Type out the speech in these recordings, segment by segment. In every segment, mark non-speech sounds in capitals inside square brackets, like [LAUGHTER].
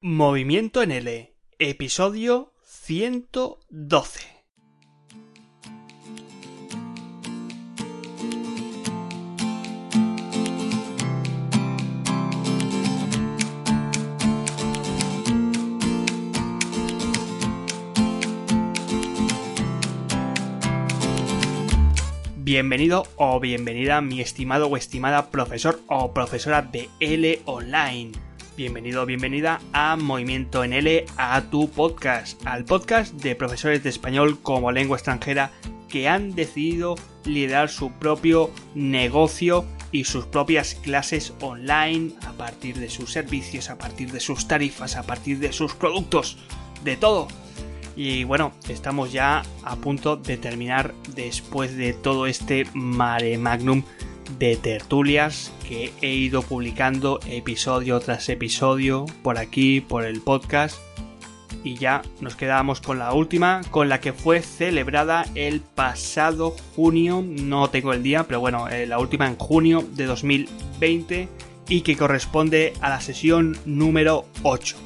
Movimiento en L, episodio 112. Bienvenido o bienvenida, mi estimado o estimada profesor o profesora de L Online. Bienvenido bienvenida a Movimiento en L, a tu podcast, al podcast de profesores de español como lengua extranjera que han decidido liderar su propio negocio y sus propias clases online a partir de sus servicios, a partir de sus tarifas, a partir de sus productos, de todo. Y bueno, estamos ya a punto de terminar después de todo este mare magnum de tertulias que he ido publicando episodio tras episodio por aquí, por el podcast. Y ya nos quedamos con la última, con la que fue celebrada el pasado junio, no tengo el día, pero bueno, eh, la última en junio de 2020 y que corresponde a la sesión número 8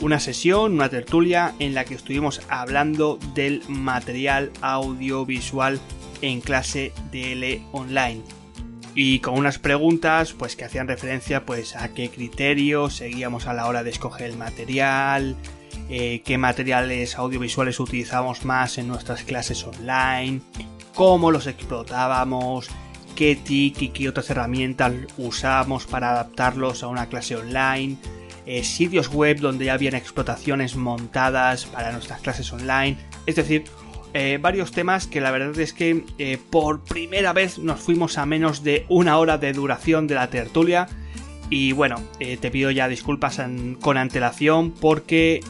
una sesión, una tertulia en la que estuvimos hablando del material audiovisual en clase DL online y con unas preguntas pues que hacían referencia pues a qué criterios seguíamos a la hora de escoger el material, eh, qué materiales audiovisuales utilizamos más en nuestras clases online, cómo los explotábamos, qué TIC y qué otras herramientas usábamos para adaptarlos a una clase online, eh, sitios web donde ya habían explotaciones montadas para nuestras clases online, es decir, eh, varios temas que la verdad es que eh, por primera vez nos fuimos a menos de una hora de duración de la tertulia. Y bueno, te pido ya disculpas con antelación porque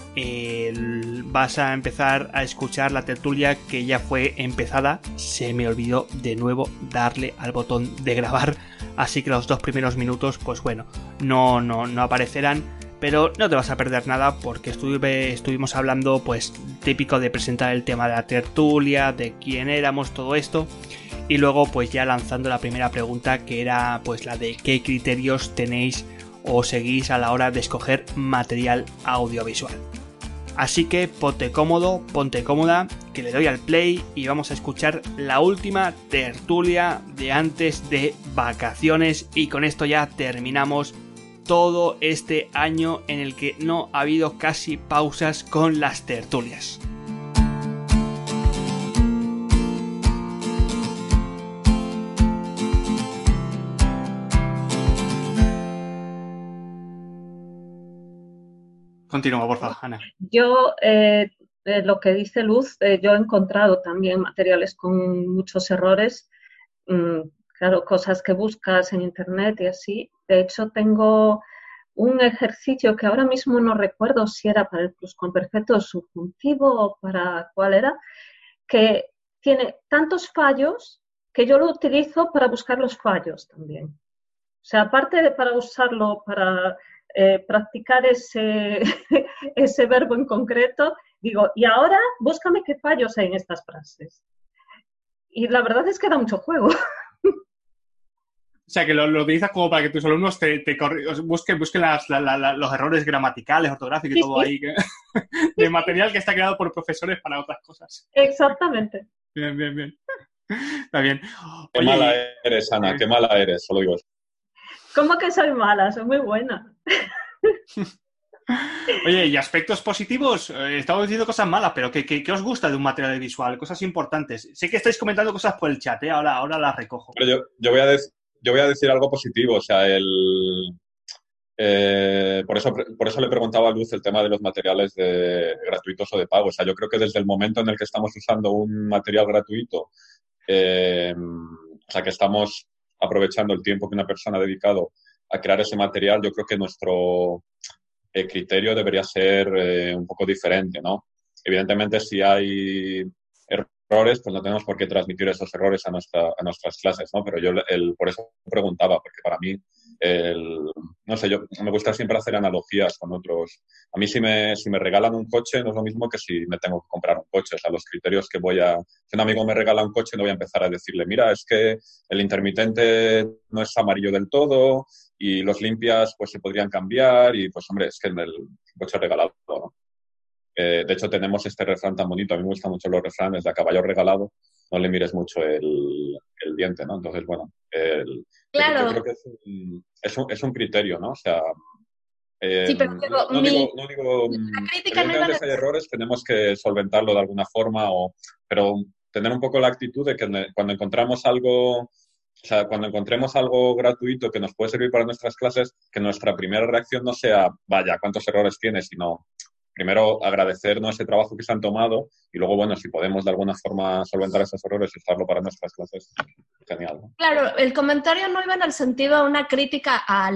vas a empezar a escuchar la tertulia que ya fue empezada. Se me olvidó de nuevo darle al botón de grabar, así que los dos primeros minutos, pues bueno, no, no, no aparecerán pero no te vas a perder nada porque estuvimos hablando pues típico de presentar el tema de la tertulia, de quién éramos, todo esto y luego pues ya lanzando la primera pregunta que era pues la de qué criterios tenéis o seguís a la hora de escoger material audiovisual. Así que ponte cómodo, ponte cómoda, que le doy al play y vamos a escuchar la última tertulia de antes de vacaciones y con esto ya terminamos todo este año en el que no ha habido casi pausas con las tertulias. Continúa, por favor, Ana. Yo, eh, lo que dice Luz, eh, yo he encontrado también materiales con muchos errores. Mm, claro, cosas que buscas en internet y así. De hecho, tengo un ejercicio que ahora mismo no recuerdo si era para el pluscuamperfecto subjuntivo o para cuál era, que tiene tantos fallos que yo lo utilizo para buscar los fallos también. O sea, aparte de para usarlo para eh, practicar ese, [LAUGHS] ese verbo en concreto, digo, y ahora búscame qué fallos hay en estas frases. Y la verdad es que da mucho juego. [LAUGHS] O sea, que lo, utilizas como para que tus alumnos te, busquen, busquen los errores gramaticales, ortográficos y todo ahí, [LAUGHS] de material que está creado por profesores para otras cosas. Exactamente. Bien, bien, bien. Está bien. qué mala eres, Ana, qué mala eres, solo digo eso. ¿Cómo que soy mala? Soy muy buena. [LAUGHS] Oye, y aspectos positivos, eh, estamos diciendo cosas malas, pero ¿qué, ¿qué, os gusta de un material visual? Cosas importantes. Sé que estáis comentando cosas por el chat, ¿eh? ahora, ahora las recojo. Pero yo, yo, voy a yo voy a decir algo positivo, o sea, el... Eh, por, eso, por eso le preguntaba a Luz el tema de los materiales de, gratuitos o de pago. O sea, yo creo que desde el momento en el que estamos usando un material gratuito, eh, o sea, que estamos aprovechando el tiempo que una persona ha dedicado a crear ese material, yo creo que nuestro, el criterio debería ser eh, un poco diferente, ¿no? Evidentemente, si hay errores, pues no tenemos por qué transmitir esos errores a, nuestra, a nuestras clases, ¿no? Pero yo el, por eso preguntaba, porque para mí, el, no sé, yo me gusta siempre hacer analogías con otros. A mí si me, si me regalan un coche no es lo mismo que si me tengo que comprar un coche. O sea, los criterios que voy a... Si un amigo me regala un coche no voy a empezar a decirle, mira, es que el intermitente no es amarillo del todo y los limpias pues se podrían cambiar y pues hombre, es que el coche regalado, ¿no? Eh, de hecho, tenemos este refrán tan bonito. A mí me gustan mucho los refranes de a caballo regalado, no le mires mucho el, diente, ¿no? Entonces, bueno, claro. yo creo que es un, es, un, criterio, ¿no? O sea, sí, pero em, no, digo, no digo, la crítica no hay errores, tenemos que solventarlo de alguna forma, o, pero tener un poco la actitud de que cuando encontramos algo, o sea, cuando encontremos algo gratuito que nos puede servir para nuestras clases, que nuestra primera reacción no sea, vaya, cuántos errores tiene, sino, primero agradecer ese trabajo que se han tomado y luego, bueno, si podemos de alguna forma solventar esos errores y usarlo para nuestras clases, genial. Claro, el comentario no iba en el sentido de una crítica a,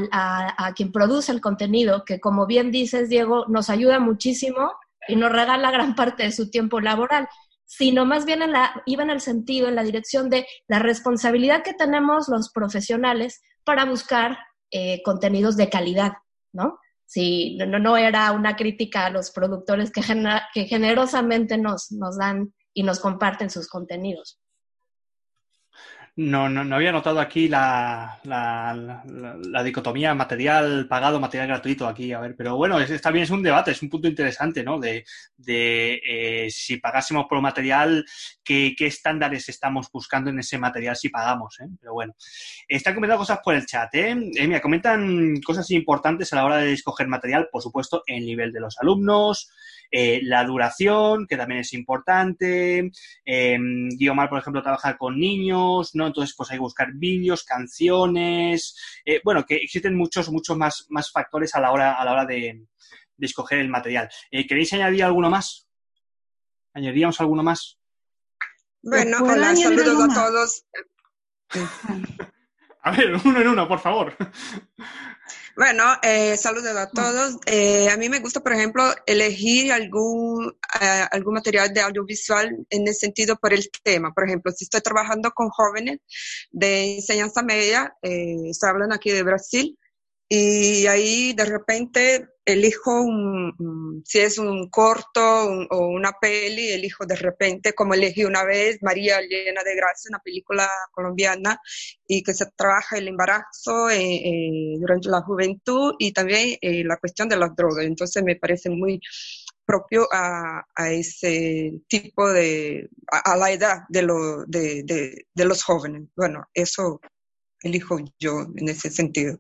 a, quien produce el contenido, que como bien dices, Diego, nos ayuda muchísimo y nos regala gran parte de su tiempo laboral, sino más bien en la, iba en el sentido, en la dirección de la responsabilidad que tenemos los profesionales para buscar eh, contenidos de calidad, ¿no? Si no, no era una crítica a los productores que, que generosamente nos, nos dan y nos comparten sus contenidos. No, no, no, había notado aquí la, la, la, dicotomía material pagado, material gratuito aquí, a ver, pero bueno, es, también es un debate, es un punto interesante, ¿no? De, de eh, si pagásemos por material, ¿qué, ¿qué, estándares estamos buscando en ese material si pagamos, ¿eh? Pero bueno, están comentando cosas por el chat, ¿eh? eh mira, comentan cosas importantes a la hora de escoger material, por supuesto, el nivel de los alumnos, eh, la duración, que también es importante. Eh, Guiomar, por ejemplo, trabaja con niños, ¿no? Entonces, pues hay que buscar vídeos, canciones. Eh, bueno, que existen muchos, muchos más, más factores a la hora, a la hora de, escoger el material. Eh, ¿Queréis añadir alguno más? ¿Añadiríamos alguno más? Bueno, hola, saludos a todos. A ver, [LAUGHS] uno en uno, por favor. Bueno, eh, saludos a todos. Eh, a mí me gusta, por ejemplo, elegir algún, eh, algún material de audiovisual en el sentido por el tema. Por ejemplo, si estoy trabajando con jóvenes de enseñanza media, eh, estoy hablando aquí de Brasil, y ahí de repente elijo un, si es un corto o una peli, elijo de repente, como elegí una vez, María llena de gracia, una película colombiana, y que se trabaja el embarazo eh, eh, durante la juventud y también eh, la cuestión de las drogas. Entonces me parece muy propio a, ese tipo de, a, la edad de, de los jóvenes. Bueno, eso elijo yo en ese sentido.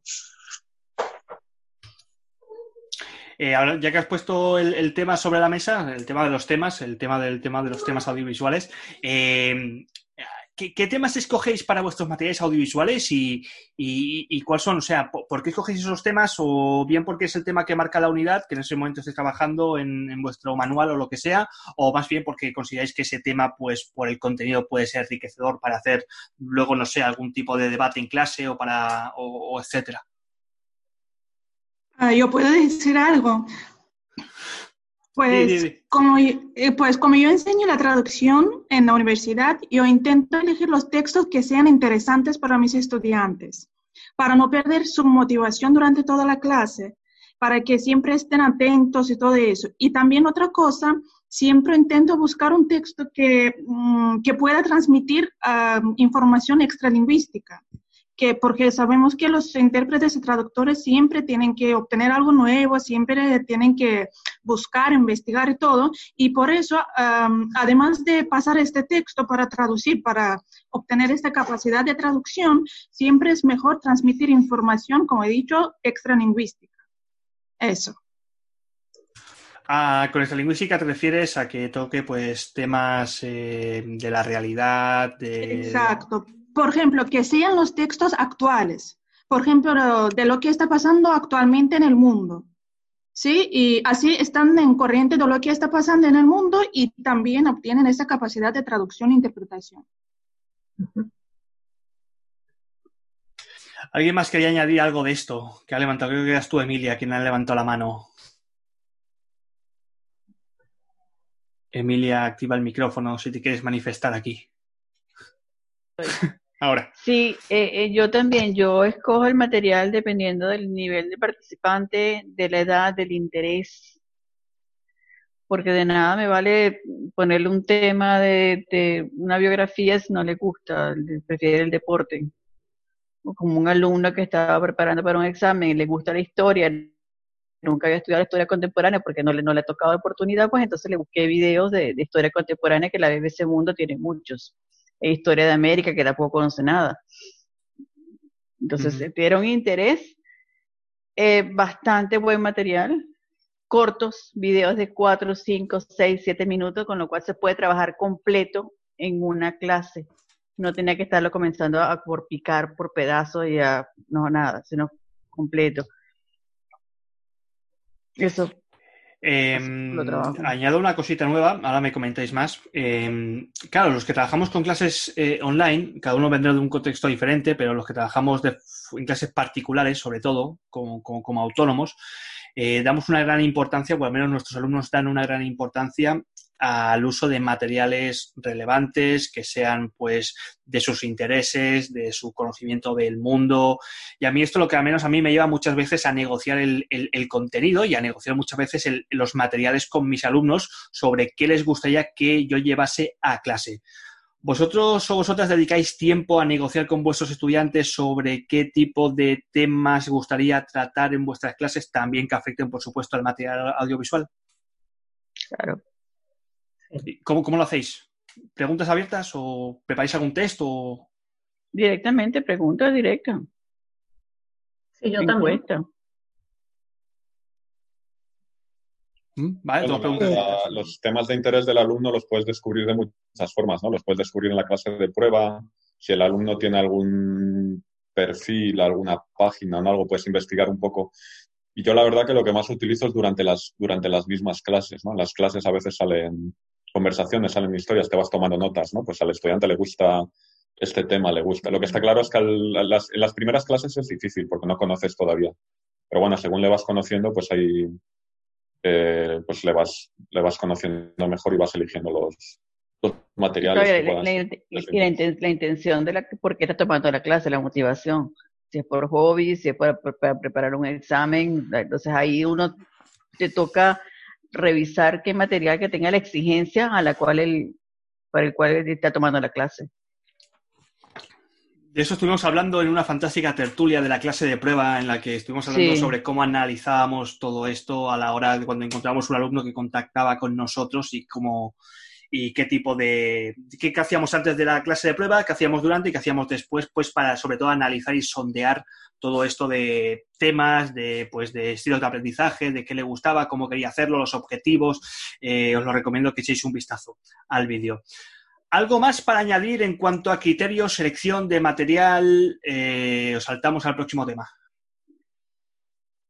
Eh, ya que has puesto el, tema sobre la mesa, el tema de los temas, el tema del tema de los temas audiovisuales, eh, ¿qué, temas escogéis para vuestros materiales audiovisuales y, y, cuáles son? O sea, ¿por, qué escogéis esos temas? O bien porque es el tema que marca la unidad, que en ese momento estéis trabajando en, vuestro manual o lo que sea, o más bien porque consideráis que ese tema, pues, por el contenido puede ser enriquecedor para hacer luego, no sé, algún tipo de debate en clase o para, o etcétera. Ah, yo puedo decir algo. Pues, Como, eh, pues como yo enseño la traducción en la universidad, yo intento elegir los textos que sean interesantes para mis estudiantes, para no perder su motivación durante toda la clase, para que siempre estén atentos y todo eso. Y también otra cosa, siempre intento buscar un texto que, mm, que pueda transmitir ah, información extralingüística que porque sabemos que los intérpretes y traductores siempre tienen que obtener algo nuevo, siempre tienen que buscar, investigar y todo, y por eso, además de pasar este texto para traducir, para obtener esta capacidad de traducción, siempre es mejor transmitir información, como he dicho, extralingüística. Eso. Ah, con esta lingüística te refieres a que toque pues temas eh, de la realidad, de... Exacto, por ejemplo, que sean los textos actuales, por ejemplo, de lo que está pasando actualmente en el mundo. ¿Sí? Y así están en corriente de lo que está pasando en el mundo y también obtienen esa capacidad de traducción e interpretación. ¿Alguien más quería añadir algo de esto que ha levantado? Creo que eras tú, Emilia, quien ha levantado la mano. Emilia, activa el micrófono si te quieres manifestar aquí. [LAUGHS] Ahora. Sí, eh, eh, yo también, yo escojo el material dependiendo del nivel de participante, de la edad, del interés, porque de nada me vale ponerle un tema de, una biografía si no le gusta, prefiere el deporte. O como un alumno que estaba preparando para un examen y le gusta la historia, nunca había estudiado historia contemporánea porque no le, no le ha tocado oportunidad, pues entonces le busqué videos de, de historia contemporánea que la BBC Mundo tiene muchos historia de América, que tampoco conoce nada. Entonces, uh -huh. interés, eh, bastante buen material, cortos, videos de 4, 5, 6, 7 minutos, con lo cual se puede trabajar completo en una clase. No tenía que estarlo comenzando a por picar por pedazos y a, no nada, sino completo. Eso eh, añado una cosita nueva, ahora me comentáis más. Eh, claro, los que trabajamos con clases eh, online, cada uno vendrá de un contexto diferente, pero los que trabajamos de, en clases particulares, sobre todo, como, como, como autónomos, eh, damos una gran importancia, o al menos nuestros alumnos dan una gran importancia al uso de materiales relevantes que sean pues de sus intereses, de su conocimiento del mundo. Y a mí esto lo que al menos a mí me lleva muchas veces a negociar el, el, contenido y a negociar muchas veces los materiales con mis alumnos sobre qué les gustaría que yo llevase a clase. ¿Vosotros o vosotras dedicáis tiempo a negociar con vuestros estudiantes sobre qué tipo de temas gustaría tratar en vuestras clases, también que afecten, por supuesto, al material audiovisual? Claro. ¿Cómo, ¿Cómo, lo hacéis? ¿Preguntas abiertas o preparáis algún texto? O... Directamente, preguntas directas. Sí, yo también. ¿Mm? Vale, bueno, la, los temas de interés del alumno los puedes descubrir de muchas formas, ¿no? Los puedes descubrir en la clase de prueba. Si el alumno tiene algún perfil, alguna página, ¿no? algo, puedes investigar un poco. Y yo la verdad que lo que más utilizo es durante las, durante las mismas clases, ¿no? Las clases a veces salen conversaciones, salen historias, te vas tomando notas, ¿no? Pues al estudiante le gusta este tema, le gusta. Lo que está claro es que al, las, en las primeras clases es difícil porque no conoces todavía. Pero bueno, según le vas conociendo, pues ahí eh, pues le vas, le vas conociendo mejor y vas eligiendo los, los materiales. Claro, la, la, y la, la, intención de la, por qué estás tomando la clase, la motivación. Si es por hobby, si es para, para preparar un examen, entonces ahí uno te toca revisar qué material que tenga la exigencia a la cual él, para el cual está tomando la clase. De eso estuvimos hablando en una fantástica tertulia de la clase de prueba en la que estuvimos hablando sí. sobre cómo analizábamos todo esto a la hora de cuando encontramos un alumno que contactaba con nosotros y cómo y qué tipo de qué, hacíamos antes de la clase de prueba, qué hacíamos durante y qué hacíamos después, pues para sobre todo analizar y sondear todo esto de temas, de pues de estilos de aprendizaje, de qué le gustaba, cómo quería hacerlo, los objetivos. Eh, os lo recomiendo que echéis un vistazo al vídeo. ¿Algo más para añadir en cuanto a criterios, selección de material? Eh, os saltamos al próximo tema.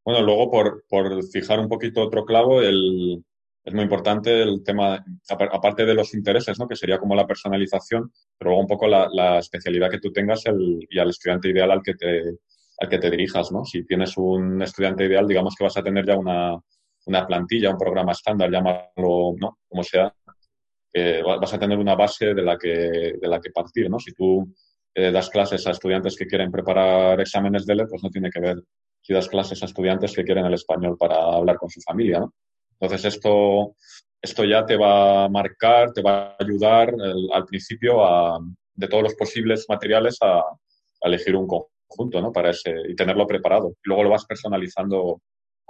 Bueno, luego por, por fijar un poquito otro clavo, el, es muy importante el tema, aparte de los intereses, ¿no? que sería como la personalización, pero luego un poco la, especialidad que tú tengas y al estudiante ideal al que, te, al que te dirijas. ¿no? Si tienes un estudiante ideal, digamos que vas a tener ya una, plantilla, un programa estándar, llámalo ¿no? como sea, eh, vas a tener una base de la que, de la que partir, ¿no? Si tú eh, das clases a estudiantes que quieren preparar exámenes de ELE, pues no tiene que ver si das clases a estudiantes que quieren el español para hablar con su familia, ¿no? Entonces esto, esto ya te va a marcar, te va a ayudar al principio a, de todos los posibles materiales a, a, elegir un conjunto, ¿no? Para ese, y tenerlo preparado. Y luego lo vas personalizando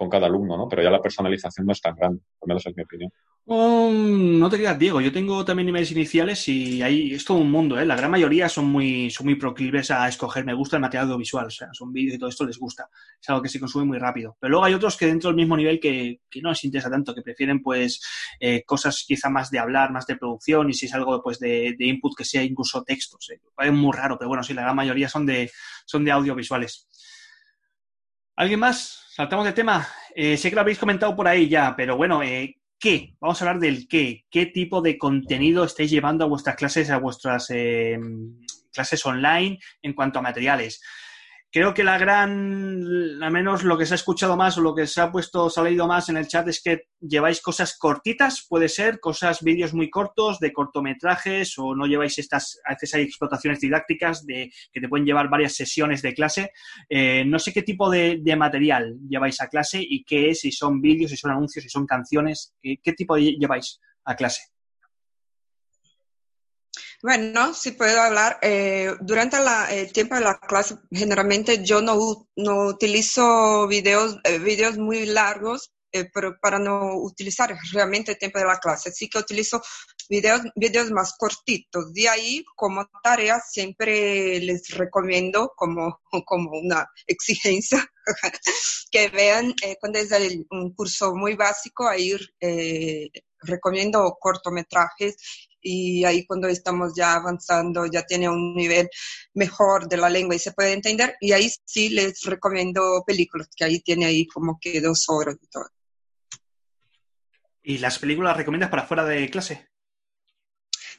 con cada alumno, ¿no? Pero ya la personalización no es tan grande, al menos es mi opinión. Um, no te digas, Diego, yo tengo también niveles iniciales y ahí es todo un mundo, ¿eh? La gran mayoría son muy, son muy proclives a escoger, me gusta el material audiovisual, o sea, son vídeos y todo esto les gusta, es algo que se consume muy rápido. Pero luego hay otros que dentro del mismo nivel que, que no les interesa tanto, que prefieren pues eh, cosas quizá más de hablar, más de producción y si es algo pues de, de input que sea incluso textos, ¿eh? es muy raro, pero bueno, sí, la gran mayoría son de, son de audiovisuales. ¿Alguien más? Saltamos de tema. Eh, sé que lo habéis comentado por ahí ya, pero bueno, eh, ¿qué? Vamos a hablar del qué. ¿Qué tipo de contenido estáis llevando a vuestras clases, a vuestras eh, clases online en cuanto a materiales? Creo que la gran, al menos lo que se ha escuchado más o lo que se ha puesto, se ha leído más en el chat es que lleváis cosas cortitas, puede ser, cosas, vídeos muy cortos, de cortometrajes, o no lleváis estas, a veces hay explotaciones didácticas de, que te pueden llevar varias sesiones de clase. Eh, no sé qué tipo de, material lleváis a clase y qué es, si son vídeos, si son anuncios, si son canciones, qué, qué tipo lleváis a clase. Bueno, si puedo hablar. Eh, durante el tiempo de la clase, generalmente yo no, no utilizo videos, eh, videos muy largos eh, para no utilizar realmente el tiempo de la clase. Así que utilizo videos, videos más cortitos. De ahí, como tarea, siempre les recomiendo como, [LAUGHS] como una exigencia [LAUGHS] que vean cuando es un curso muy básico, ahí recomiendo cortometrajes y ahí cuando estamos ya avanzando, ya tiene un nivel mejor de la lengua y se puede entender, y ahí sí les recomiendo películas, que ahí tiene ahí como que dos horas y todo. ¿Y las películas recomiendas para fuera de clase?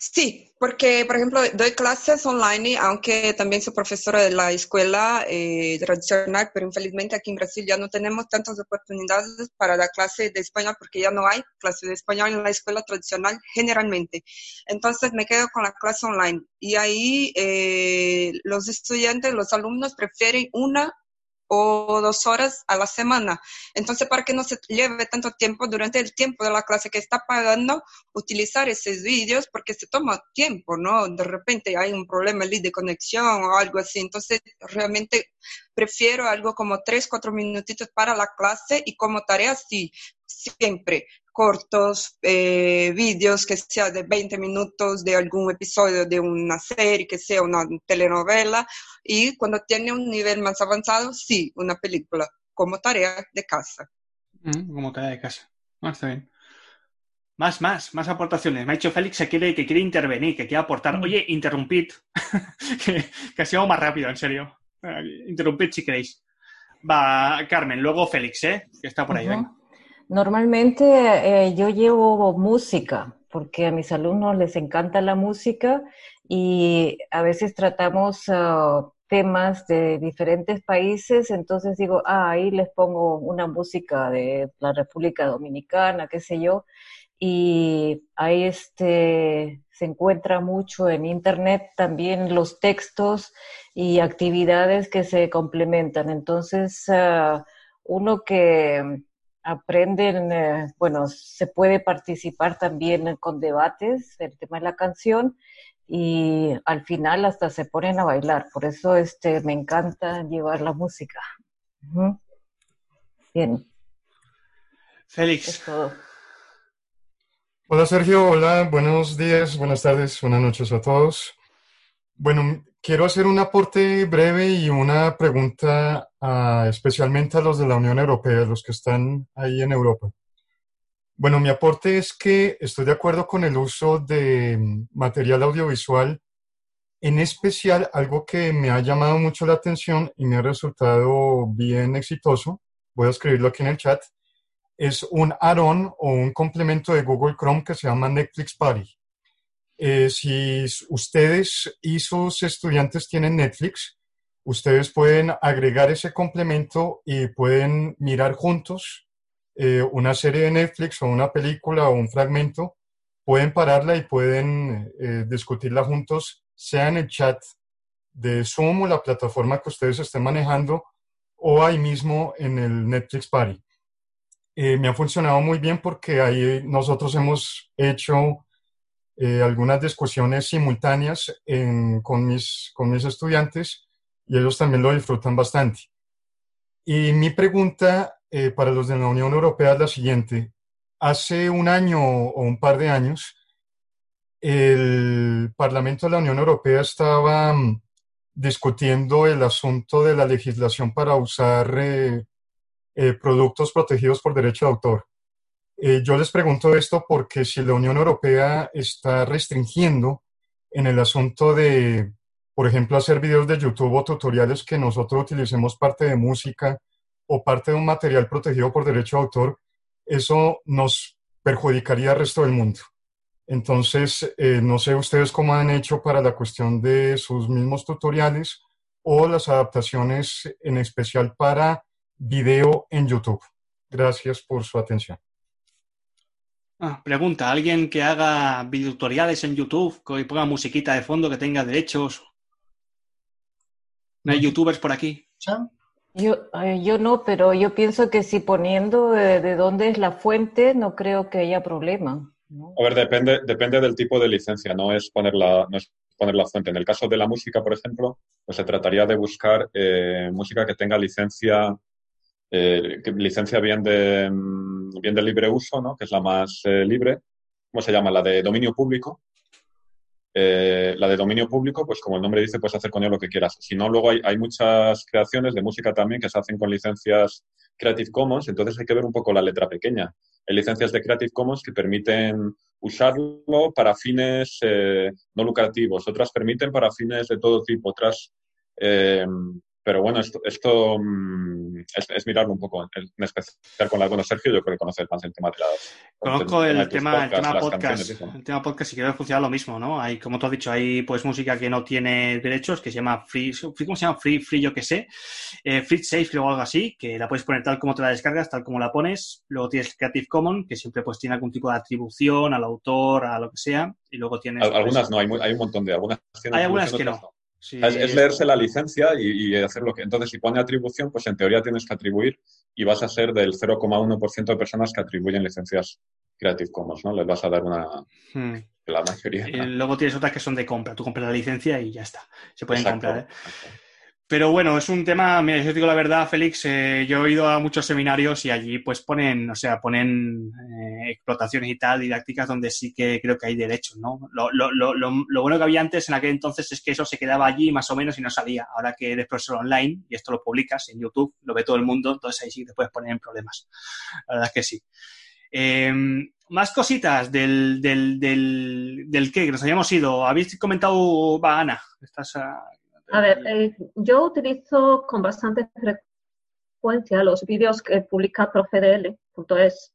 Sí, porque, por ejemplo, doy clases online, aunque también soy profesora de la escuela eh, tradicional, pero infelizmente aquí en Brasil ya no tenemos tantas oportunidades para dar clase de español porque ya no hay clase de español en la escuela tradicional generalmente. Entonces me quedo con la clase online y ahí eh, los estudiantes, los alumnos prefieren una o dos horas a la semana. Entonces, para que no se lleve tanto tiempo durante el tiempo de la clase que está pagando, utilizar esos vídeos porque se toma tiempo, ¿no? De repente hay un problema de conexión o algo así. Entonces, realmente prefiero algo como tres, cuatro minutitos para la clase y como tarea, sí, siempre cortos, eh, vídeos que sea de 20 minutos de algún episodio de una serie, que sea una telenovela, y cuando tiene un nivel más avanzado, sí, una película, como tarea de casa. Mm, como tarea de casa. Ah, está bien. Más, más, más aportaciones. Me ha dicho Félix que quiere, que quiere intervenir, que quiere aportar. Mm. Oye, interrumpid. [LAUGHS] que, que ha sido más rápido, en serio. Interrumpid si queréis. Va, Carmen, luego Félix, ¿eh? Que está por ahí. Normalmente eh, yo llevo música, porque a mis alumnos les encanta la música y a veces tratamos ah, temas de diferentes países, entonces digo, ah, ahí les pongo una música de la República Dominicana, qué sé yo, y ahí este, se encuentra mucho en Internet también los textos y actividades que se complementan. Entonces, ah, uno que aprenden, eh, bueno, se puede participar también con debates del tema de la canción y al final hasta se ponen a bailar. Por eso este, me encanta llevar la música. Bien. Félix. Hola Sergio, hola, buenos días, buenas tardes, buenas noches a todos. Bueno, quiero hacer un aporte breve y una pregunta especialmente a los de la Unión Europea, los que están ahí en Europa. Bueno, mi aporte es que estoy de acuerdo con el uso de material audiovisual, en especial algo que me ha llamado mucho la atención y me ha resultado bien exitoso, voy a escribirlo aquí en el chat, es un add-on o un complemento de Google Chrome que se llama Netflix Party. Eh, si ustedes y sus estudiantes tienen Netflix, ustedes pueden agregar ese complemento y pueden mirar juntos eh, una serie de Netflix o una película o un fragmento, pueden pararla y pueden eh, discutirla juntos, sea en el chat de Zoom o la plataforma que ustedes estén manejando o ahí mismo en el Netflix Party. me ha funcionado muy bien porque ahí nosotros hemos hecho eh, algunas discusiones simultáneas con, mis, con mis estudiantes y ellos también lo disfrutan bastante. Y mi pregunta eh, para los de la Unión Europea es la siguiente. Hace un año o un par de años, el Parlamento de la Unión Europea estaba mm, discutiendo el asunto de la legislación para usar eh, productos protegidos por derecho de autor. Eh, yo les pregunto esto porque si la Unión Europea está restringiendo en el asunto de, por ejemplo, hacer videos de YouTube o tutoriales que nosotros utilicemos parte de música o parte de un material protegido por derecho de autor, eso nos perjudicaría al resto del mundo. Entonces, eh, no sé ustedes cómo han hecho para la cuestión de sus mismos tutoriales o las adaptaciones en especial para video en YouTube. Gracias por su atención. Ah, pregunta, ¿alguien que haga videotutoriales en YouTube, que ponga musiquita de fondo, que tenga derechos? ¿No hay youtubers por aquí? Yo, eh, yo no, pero yo pienso que si poniendo de, dónde es la fuente, no creo que haya problema. A ver, depende, depende del tipo de licencia, no es poner la, no es poner la fuente. En el caso de la música, por ejemplo, pues se trataría de buscar eh, música que tenga licencia, eh, licencia bien de, mm, bien de libre uso, ¿no? que es la más libre. ¿Cómo se llama? La de dominio público. Eh, la de dominio público, pues como el nombre dice, puedes hacer con ella lo que quieras. Si no, luego hay, muchas creaciones de música también que se hacen con licencias Creative Commons, entonces hay que ver un poco la letra pequeña. Hay licencias de Creative Commons que permiten usarlo para fines eh, no lucrativos, otras permiten para fines de todo tipo, otras eh, pero bueno, esto, esto mm, es, mirarlo un poco, en especial con la bueno Sergio, yo creo que conoces más el tema de las... Conozco el, tema, el tema podcast, el tema podcast y creo que funciona lo mismo, ¿no? Hay, como tú has dicho, hay pues música que no tiene derechos, que se llama Free, ¿cómo se llama? Free, Free yo que sé, eh, Free Safe o algo así, que la puedes poner tal como te la descargas, tal como la pones, luego tienes Creative Commons, que siempre pues tiene algún tipo de atribución al autor, a lo que sea, y luego tienes... Pues, algunas no, hay, hay un montón de, algunas Hay algunas que no es, leerse la licencia y, hacer lo que. Entonces, si pone atribución, pues en teoría tienes que atribuir y vas a ser del 0,1% de personas que atribuyen licencias Creative Commons, ¿no? Les vas a dar una. Hmm. La mayoría. Y luego tienes otras que son de compra. Tú compras la licencia y ya está. Se pueden comprar. ¿eh? Pero bueno, es un tema, mira, yo digo la verdad, Félix, eh, yo he ido a muchos seminarios y allí pues ponen, o sea, ponen eh, explotaciones y tal, didácticas donde sí que creo que hay derechos, ¿no? Lo, lo, lo, lo, bueno que había antes en aquel entonces es que eso se quedaba allí más o menos y no salía. Ahora que eres profesor online y esto lo publicas en YouTube, lo ve todo el mundo, entonces ahí sí te puedes poner en problemas. La verdad es que sí. Em, más cositas del, del, del, del que nos habíamos ido. Habéis comentado, va, Ana, estás... A ver, eh, yo utilizo con bastante frecuencia los vídeos que publica profedl.es,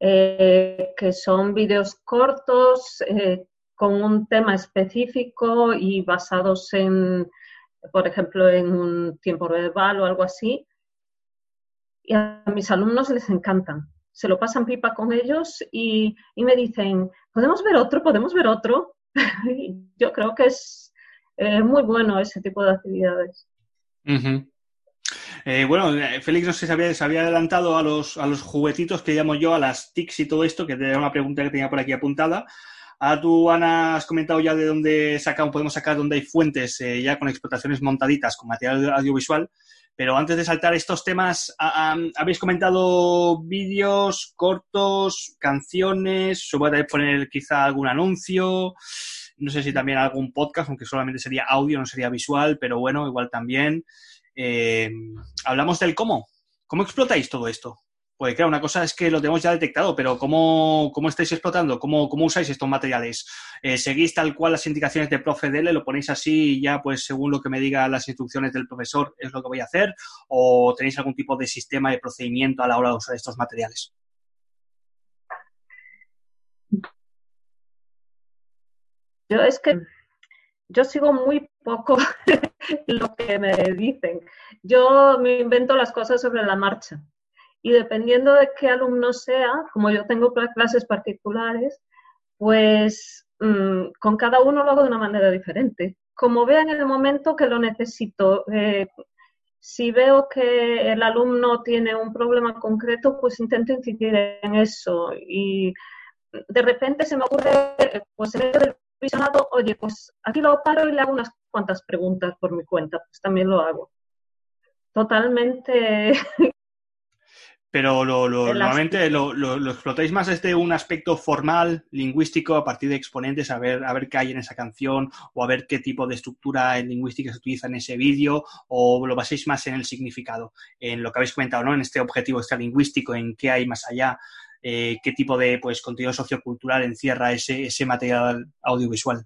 eh, que son vídeos cortos eh, con un tema específico y basados en, por ejemplo, en un tiempo verbal o algo así. Y a mis alumnos les encantan. Se lo pasan pipa con ellos y, y me dicen, ¿podemos ver otro? ¿Podemos ver otro? [LAUGHS] yo creo que es es muy bueno ese tipo de actividades. Eh, bueno, eh, Félix no sé si había, se había adelantado a los, a los juguetitos que llamo yo, a las TICs y todo esto, que era una pregunta que tenía por aquí apuntada. A tú, Ana, has comentado ya de dónde sacamos, podemos sacar dónde hay fuentes eh, ya con explotaciones montaditas con material audiovisual. Pero antes de saltar estos temas, habéis comentado vídeos cortos, canciones, se puede poner quizá algún anuncio. No sé si también algún podcast, aunque solamente sería audio, no sería visual, pero bueno, igual también. Eh, hablamos del cómo. ¿Cómo explotáis todo esto? Pues claro, una cosa es que lo tenemos ya detectado, pero ¿cómo, cómo estáis explotando? ¿Cómo, ¿Cómo, usáis estos materiales? Eh, ¿Seguís tal cual las indicaciones de profe Dele? ¿Lo ponéis así y ya, pues según lo que me digan las instrucciones del profesor, es lo que voy a hacer? ¿O tenéis algún tipo de sistema de procedimiento a la hora de usar estos materiales? Yo es que yo sigo muy poco [LAUGHS] lo que me dicen. Yo me invento las cosas sobre la marcha. Y dependiendo de qué alumno sea, como yo tengo clases particulares, pues mm, con cada uno lo hago de una manera diferente. Como vea en el momento que lo necesito. Eh, si veo que el alumno tiene un problema concreto, pues intento incidir en eso. Y de repente se me ocurre, pues en el visionado, oye, pues aquí lo paro y le hago unas cuantas preguntas por mi cuenta, pues también lo hago. Totalmente. Pero lo, [LAUGHS] normalmente lo, lo, explotáis más desde un aspecto formal, lingüístico, a partir de exponentes, a ver, a ver qué hay en esa canción, o a ver qué tipo de estructura lingüística se utiliza en ese vídeo, o lo baséis más en el significado, en lo que habéis comentado, ¿no? En este objetivo este lingüístico, en qué hay más allá eh, qué tipo de pues, contenido sociocultural encierra ese, ese material audiovisual.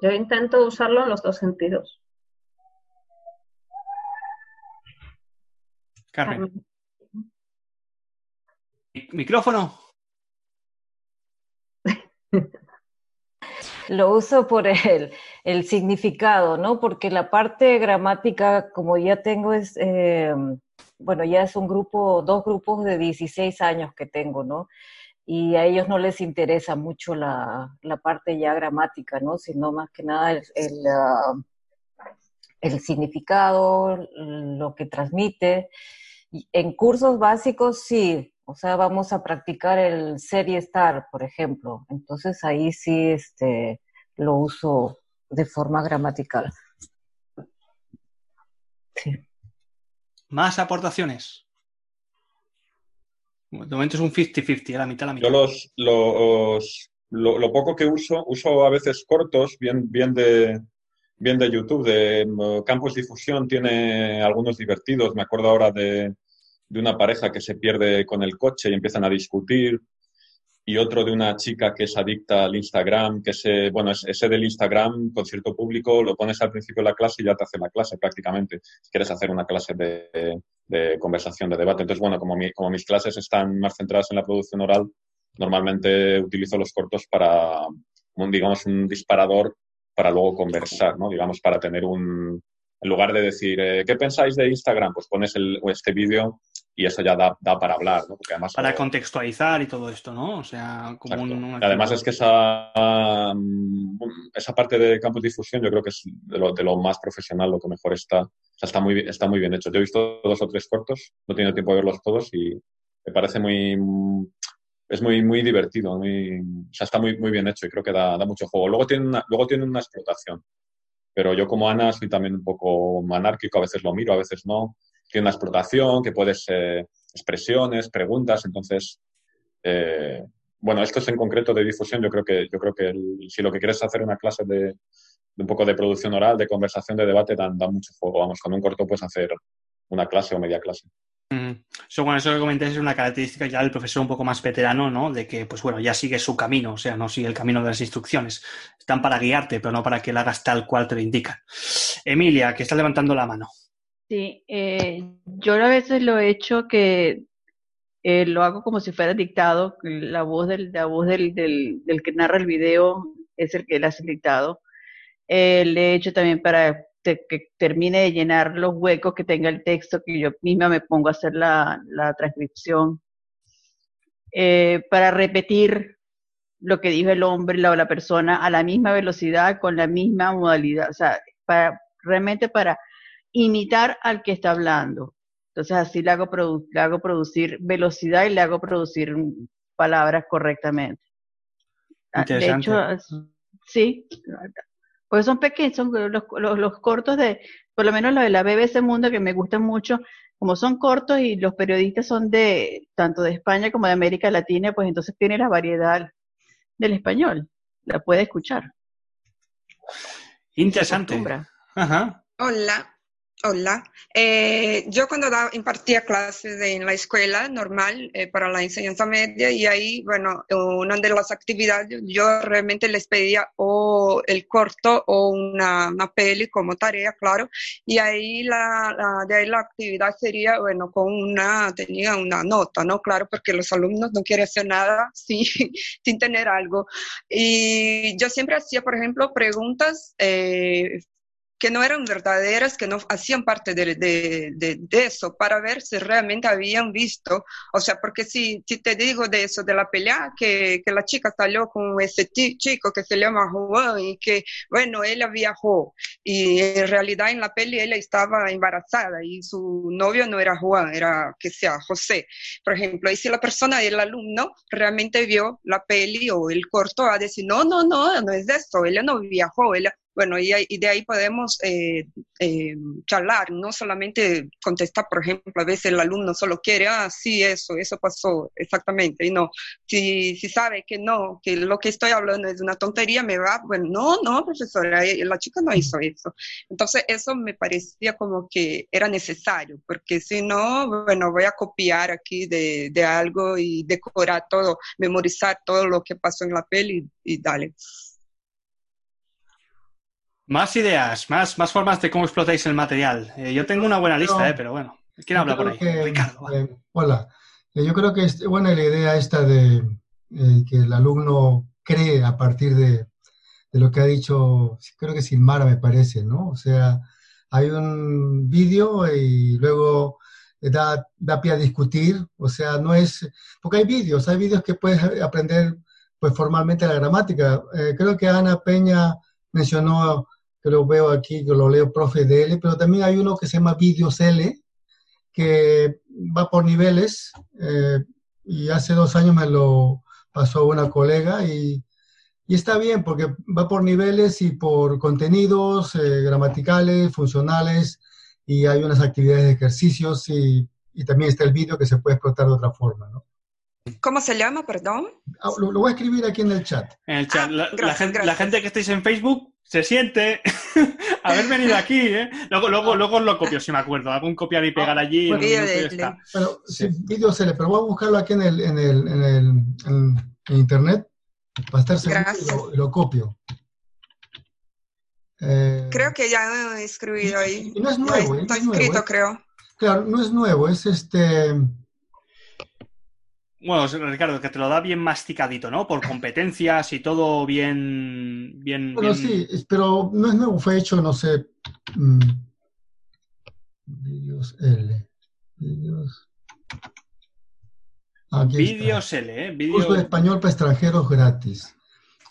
Yo intento usarlo en los dos sentidos. Carmen. Micrófono. Lo uso por el, el, significado, ¿no? Porque la parte gramática, como ya tengo, es, eh, bueno, ya es un grupo, dos grupos de 16 años que tengo, ¿no? Y a ellos no les interesa mucho la, la parte ya gramática, ¿no? Sino más que nada el, el, el significado, lo que transmite. En cursos básicos sí, o sea, vamos a practicar el serie star, por ejemplo. Entonces ahí sí este, lo uso de forma gramatical. Sí. ¿Más aportaciones? De momento es un 50-50, la mitad, la mitad. Yo los, los lo, poco que uso, uso a veces cortos, bien, bien, de, bien de YouTube, de mm, Campos Difusión, tiene algunos divertidos. Me acuerdo ahora de de una pareja que se pierde con el coche y empiezan a discutir, y otro de una chica que es adicta al Instagram, que ese, bueno, ese del Instagram con cierto público lo pones al principio de la clase y ya te hace la clase prácticamente, si quieres hacer una clase de, de conversación, de debate. Entonces, bueno, como, mi, como mis clases están más centradas en la producción oral, normalmente utilizo los cortos para, digamos, un disparador para luego conversar, ¿no? Digamos, para tener un, en lugar de decir, eh, ¿qué pensáis de Instagram? Pues pones el, este vídeo y eso ya da, da para hablar, ¿no? Porque además, para contextualizar y todo esto, ¿no? O sea, como un, Además es que esa, mm, esa parte de campo de difusión yo creo que es de lo, de lo más profesional, lo que mejor está. O sea, está muy, está muy bien hecho. Yo he visto dos o tres cortos, no he tenido tiempo de verlos todos y me parece muy... Es muy, muy divertido, muy, o sea, está muy, muy bien hecho y creo que da, da mucho juego. Luego tiene, una, luego tiene una explotación, pero yo como Ana soy también un poco anárquico, a veces lo miro, a veces no. Tiene una explotación que puede ser expresiones, preguntas, entonces, eh, bueno, esto es en concreto de difusión, yo creo que, yo creo que si lo que quieres es hacer una clase de, un poco de producción oral, de conversación, de debate, dan, mucho juego. Vamos, con un corto puedes hacer una clase o media clase. Eso, bueno, eso que comenté es una característica ya del profesor un poco más veterano, ¿no? De que, pues bueno, ya sigue su camino, o sea, no sigue el camino de las instrucciones. Están para guiarte, pero no para que lo hagas tal cual te lo indican. Emilia, que está levantando la mano. Sí, eh, yo a veces lo he hecho que eh, lo hago como si fuera dictado, la voz del, la voz del, del, que narra el video es el que le hace dictado. Eh, le he hecho también para que termine de llenar los huecos que tenga el texto, que yo misma me pongo a hacer la, la transcripción, eh, para repetir lo que dijo el hombre o la persona a la misma velocidad, con la misma modalidad, o sea, para, realmente para imitar al que está hablando. Entonces así le hago, le hago producir velocidad y le hago producir palabras correctamente. Ah, de hecho, sí, pues son pequeños, son los, los, cortos de, por lo menos los de la BBC Mundo, que me gustan mucho, como son cortos y los periodistas son de, tanto de España como de América Latina, pues entonces tiene la variedad del español, la puede escuchar. Interesante. Ajá. Hola, Hola. Eh, yo cuando impartía clases en la escuela normal eh, para la enseñanza media y ahí, bueno, una de las actividades yo realmente les pedía o el corto o una, una peli como tarea, claro, y ahí la, de ahí la actividad sería, bueno, con una, tenía una nota, ¿no? Claro, porque los alumnos no quieren hacer nada [LAUGHS] sin, sin tener algo. Y yo siempre hacía, por ejemplo, preguntas eh, que no eran verdaderas, que no hacían parte de, de, de, eso, para ver si realmente habían visto, o sea, porque si, si te digo de eso, de la pelea, que, que la chica salió con ese chico que se llama Juan y que, bueno, ella viajó y en realidad en la peli ella estaba embarazada y su novio no era Juan, era que sea José, por ejemplo, y si la persona, el alumno, realmente vio la peli o el corto, va a decir, no, no, no, no es eso, ella no viajó, ella bueno, y, de ahí podemos eh, eh, charlar, no solamente contestar, por ejemplo, a veces el alumno solo quiere, ah, sí, eso, eso pasó, exactamente, y no, si, si sabe que no, que lo que estoy hablando es una tontería, me va, bueno, no, no, profesora, eh, la chica no hizo eso. Entonces, eso me parecía como que era necesario, porque si no, bueno, voy a copiar aquí de, de algo y decorar todo, memorizar todo lo que pasó en la peli y dale. Más ideas, más, más formas de cómo explotáis el material. Eh, yo tengo una buena lista, eh, pero bueno. ¿Quién habla por ahí? Ricardo. Eh, hola. Eh, yo creo que es buena la idea esta de que el alumno cree a partir de, de lo que ha dicho, creo que Silmara me parece, ¿no? O sea, hay un vídeo y luego da, da pie a discutir, o sea, no es, porque hay vídeos, hay vídeos que puedes aprender pues formalmente la gramática. Eh, creo que Ana Peña mencionó, que lo veo aquí, que lo leo profe de L, pero también hay uno que se llama Vídeos L, que va por niveles, eh, y hace dos años me lo pasó una colega y, y, está bien porque va por niveles y por contenidos eh, gramaticales, funcionales, y hay unas actividades de ejercicios y, y también está el vídeo que se puede explotar de otra forma, ¿no? ¿Cómo se llama, perdón? Ah, lo, lo, voy a escribir aquí en el chat. En el chat. Ah, la, gracias, la, gente, la, gente, que estáis en Facebook se siente [LAUGHS] haber venido [LAUGHS] aquí, ¿eh? Luego, luego, luego lo copio, si me acuerdo. Hago un copiar y pegar allí. Y está. Bueno, sí. vídeo se le, pero voy a buscarlo aquí en el, en el, en el en, en internet para estar seguro y lo, lo, copio. Eh, creo que ya he escribido ahí. Y no es nuevo, ya ¿eh? Está no es escrito, nuevo, creo. Claro, no es nuevo, es este. Bueno, Ricardo, que te lo da bien masticadito, ¿no? Por competencias y todo bien. bien bueno, bien... sí, pero no es nuevo, fue hecho, no sé. Mmm, vídeos L. Vídeos. Aquí vídeos está. L, ¿eh? Video... Curso de español para extranjeros gratis.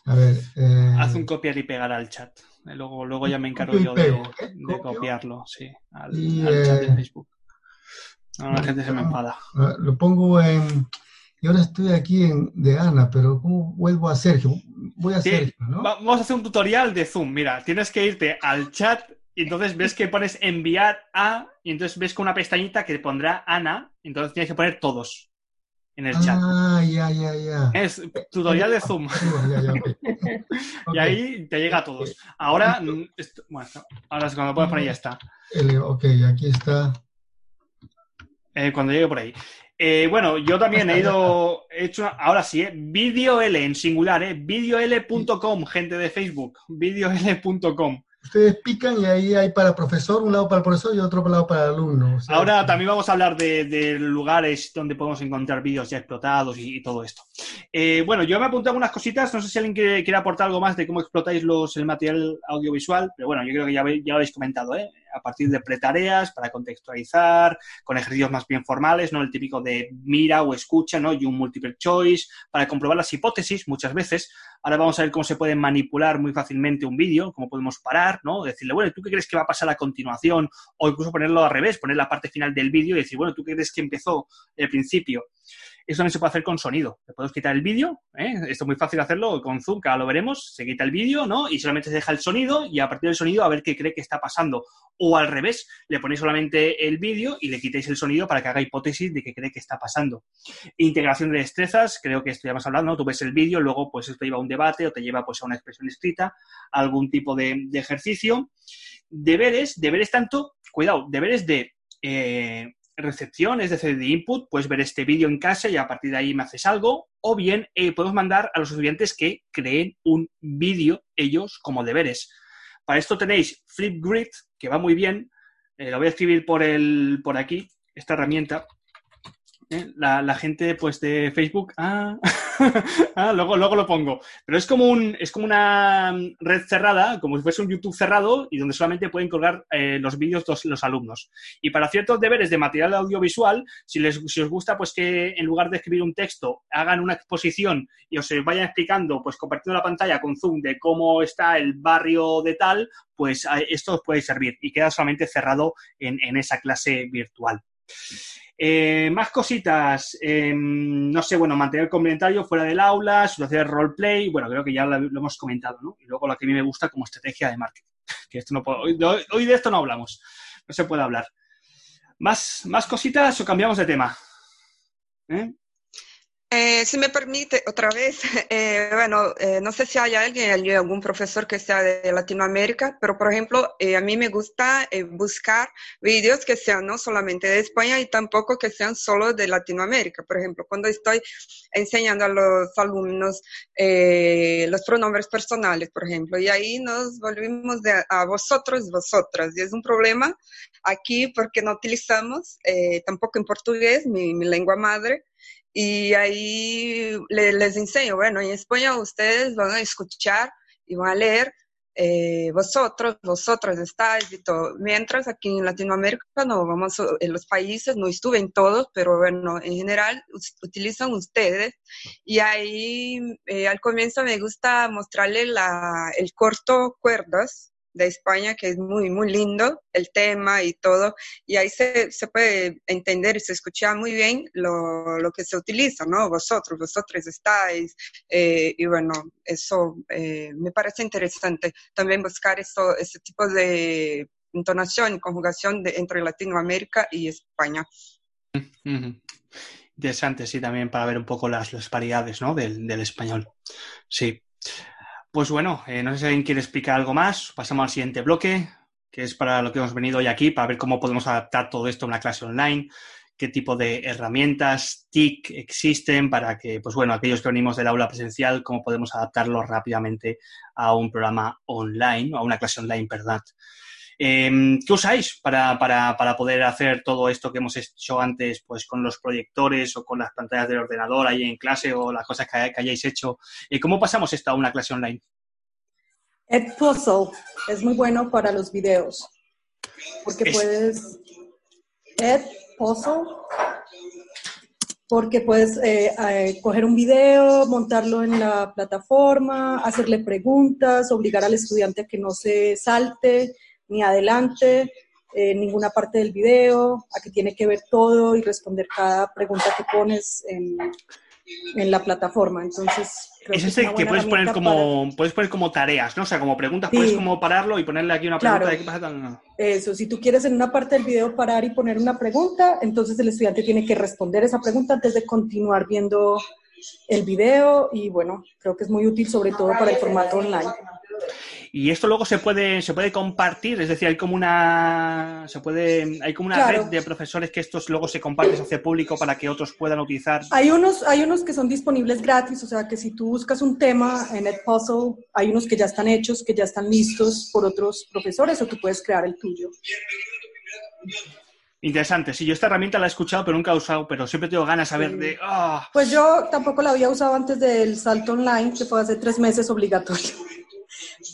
A ver. Eh... Haz un copiar y pegar al chat. Luego, luego ya me encargo yo de, ¿eh? de, copiarlo, sí, al, y, al chat de eh, Facebook. No, la gente se me enfada. Lo pongo en. Y ahora estoy aquí en, de Ana, pero ¿cómo vuelvo a Sergio? Voy a Sí, Sergio, ¿no? va- Vamos a hacer un tutorial de Zoom. Mira, tienes que irte al chat y entonces ves que pones enviar a y entonces ves con una pestañita que pondrá Ana. Entonces tienes que poner todos en el chat. Ah, ya, ya, ya. Es tutorial de Zoom. Ya, ya, ok. [LAUGHS] Y ahí te llega a todos. Ahora, mm, esto- bueno, ahora cuando puedas poner ya está. Ok, aquí está. Eh, cuando llegue por ahí. Eh, bueno, yo también he ido, [LAUGHS] he hecho, una- ahora sí, ¿eh? Video L en singular, ¿eh? Videol.com, gente de Facebook, videol.com. Ustedes pican y ahí hay para profesor, un lado para el profesor y otro lado para el alumno. O sea, Ahora también vamos a hablar de, de lugares donde podemos encontrar vídeos ya explotados y, y todo esto. Eh, bueno, yo me apunté algunas cositas, no sé si alguien quiere, quiere aportar algo más de cómo explotáis los, el material audiovisual, pero bueno, yo creo que ya, ya lo habéis comentado, ¿eh? A partir de pretareas, para contextualizar, con ejercicios más bien formales, ¿no? El típico de mira o escucha, ¿no? Y un multiple choice, para comprobar las hipótesis muchas veces. Ahora vamos a ver cómo se puede manipular muy fácilmente un vídeo, cómo podemos parar, ¿no? Decirle, bueno, ¿tú qué crees que va a pasar a continuación? O incluso ponerlo al revés, poner la parte final del vídeo y decir, bueno, ¿tú qué crees que empezó el principio? Eso también se puede hacer con sonido. Le podemos quitar el vídeo, ¿eh? esto es muy fácil hacerlo con Zoom, que ahora lo veremos. Se quita el vídeo, ¿no? Y solamente se deja el sonido y a partir del sonido a ver qué cree que está pasando. O al revés, le ponéis solamente el vídeo y le quitáis el sonido para que haga hipótesis de qué cree que está pasando. Integración de destrezas, creo que esto ya hemos hablado, ¿no? Tú ves el vídeo, luego pues esto lleva a un debate o te lleva pues a una expresión escrita, algún tipo de, de ejercicio. Deberes, deberes tanto, cuidado, deberes de eh, recepción, es decir, de input, puedes ver este vídeo en casa y a partir de ahí me haces algo, o bien eh, podemos mandar a los estudiantes que creen un vídeo ellos como deberes. Para esto tenéis Flipgrid, que va muy bien, eh, lo voy a escribir por, el, por aquí, esta herramienta. ¿Eh? La, gente pues de Facebook, ah, [LAUGHS] ah, luego, luego lo pongo. Pero es como, un, es como una red cerrada, como si fuese un YouTube cerrado y donde solamente pueden colgar eh, los vídeos los, los alumnos. Y para ciertos deberes de material audiovisual, si, les, si os gusta pues que en lugar de escribir un texto hagan una exposición y os vayan explicando, pues compartiendo la pantalla con Zoom de cómo está el barrio de tal, pues esto os puede servir y queda solamente cerrado en esa clase virtual. Eh, más cositas, eh, no sé, bueno, mantener el complementario fuera del aula, hacer roleplay, bueno, creo que ya lo, hemos comentado, ¿no? Y luego lo que a mí me gusta como estrategia de marketing, [LAUGHS] que esto no puedo, hoy, hoy de esto no hablamos, no se puede hablar. ¿Más, más cositas o cambiamos de tema? ¿Eh? Eh, si me permite, otra vez, [LAUGHS] eh, bueno, eh, no sé si hay alguien, algún profesor que sea de Latinoamérica, pero por ejemplo, eh, a mí me gusta eh, buscar vídeos que sean no solamente de España y tampoco que sean solo de Latinoamérica. Por ejemplo, cuando estoy enseñando a los alumnos eh, los pronombres personales, por ejemplo, y ahí nos volvimos de a vosotros, vosotras, y es un problema aquí porque no utilizamos tampoco en portugués, mi, mi lengua madre, y ahí le- les enseño, bueno, en España ustedes van a escuchar y van a leer eh, vosotros, vosotros estáis y todo. Mientras aquí en Latinoamérica no vamos en los países, no estuve en todos, pero bueno, en general utilizan ustedes. Y ahí eh, al comienzo me gusta mostrarle la, el corto cuerdas de España, que es muy, muy lindo el tema y todo, y ahí se, se puede entender y se escucha muy bien lo, lo, que se utiliza, ¿no? Vosotros, vosotros estáis, eh, y bueno, eso eh, me parece interesante también buscar eso, ese tipo de entonación y conjugación de, entre Latinoamérica y España. Interesante, sí, también para ver un poco las, las ¿no? Del, del español. Sí. Pues bueno, eh, no sé si alguien quiere explicar algo más. Pasamos al siguiente bloque, que es para lo que hemos venido hoy aquí, para ver cómo podemos adaptar todo esto a una clase online, qué tipo de herramientas, TIC existen para que, pues bueno, aquellos que venimos del aula presencial, cómo podemos adaptarlo rápidamente a un programa online, a una clase online, ¿verdad? Eh, ¿Qué usáis para, para, para, poder hacer todo esto que hemos hecho antes, pues con los proyectores o con las pantallas del ordenador ahí en clase o las cosas que, que hayáis hecho? Eh, ¿Cómo pasamos esto a una clase online? Edpuzzle es muy bueno para los videos, porque es... puedes... Edpuzzle, porque puedes eh, eh, coger un video, montarlo en la plataforma, hacerle preguntas, obligar al estudiante a que no se salte, ni adelante, eh, ninguna parte del video, a que tiene que ver todo y responder cada pregunta que pones en, en la plataforma. Entonces, es ese que puedes poner como puedes poner como tareas, ¿no? O sea, como preguntas, puedes como pararlo y ponerle aquí una pregunta de qué pasa. Eso, si tú quieres en una parte del video parar y poner una pregunta, entonces el estudiante tiene que responder esa pregunta antes de continuar viendo el video y bueno, creo que es muy útil sobre todo para el formato online. Y esto luego se puede, se puede compartir, es decir, hay como una, se puede, hay como una red de profesores que estos luego se comparten, hace público para que otros puedan utilizar. Hay unos, hay unos que son disponibles gratis, o sea que si tú buscas un tema en Edpuzzle, hay unos que ya están hechos, que ya están listos por otros profesores o tú puedes crear el tuyo. Interesante. Sí, yo esta herramienta la he escuchado, pero nunca he usado, pero siempre tengo ganas de saber de... Oh. Pues yo tampoco la había usado antes del salto online, que fue hace tres meses obligatorio.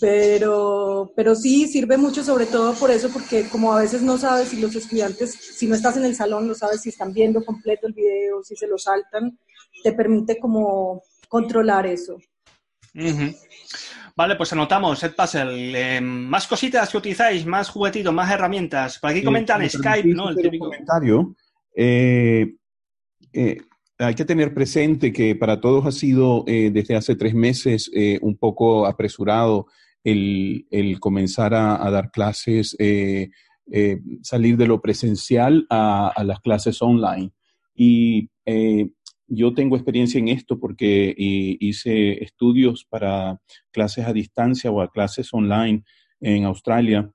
Pero, pero sí sirve mucho sobre todo por eso, porque como a veces no sabes si los estudiantes, si no estás en el salón, no sabes si están viendo completo el video, si se lo saltan, te permite como controlar eso. Vale, pues anotamos, Edpuzzle. Eh, más cositas que utilizáis, más juguetitos, más herramientas. Por aquí comentan Skype, ¿no? El típico comentario. Eh, eh, hay que tener presente que para todos ha sido eh, desde hace tres meses eh, un poco apresurado el, comenzar a, dar clases, eh, salir de lo presencial a, a las clases online. Y yo tengo experiencia en esto porque hice estudios para clases a distancia o a clases online en Australia,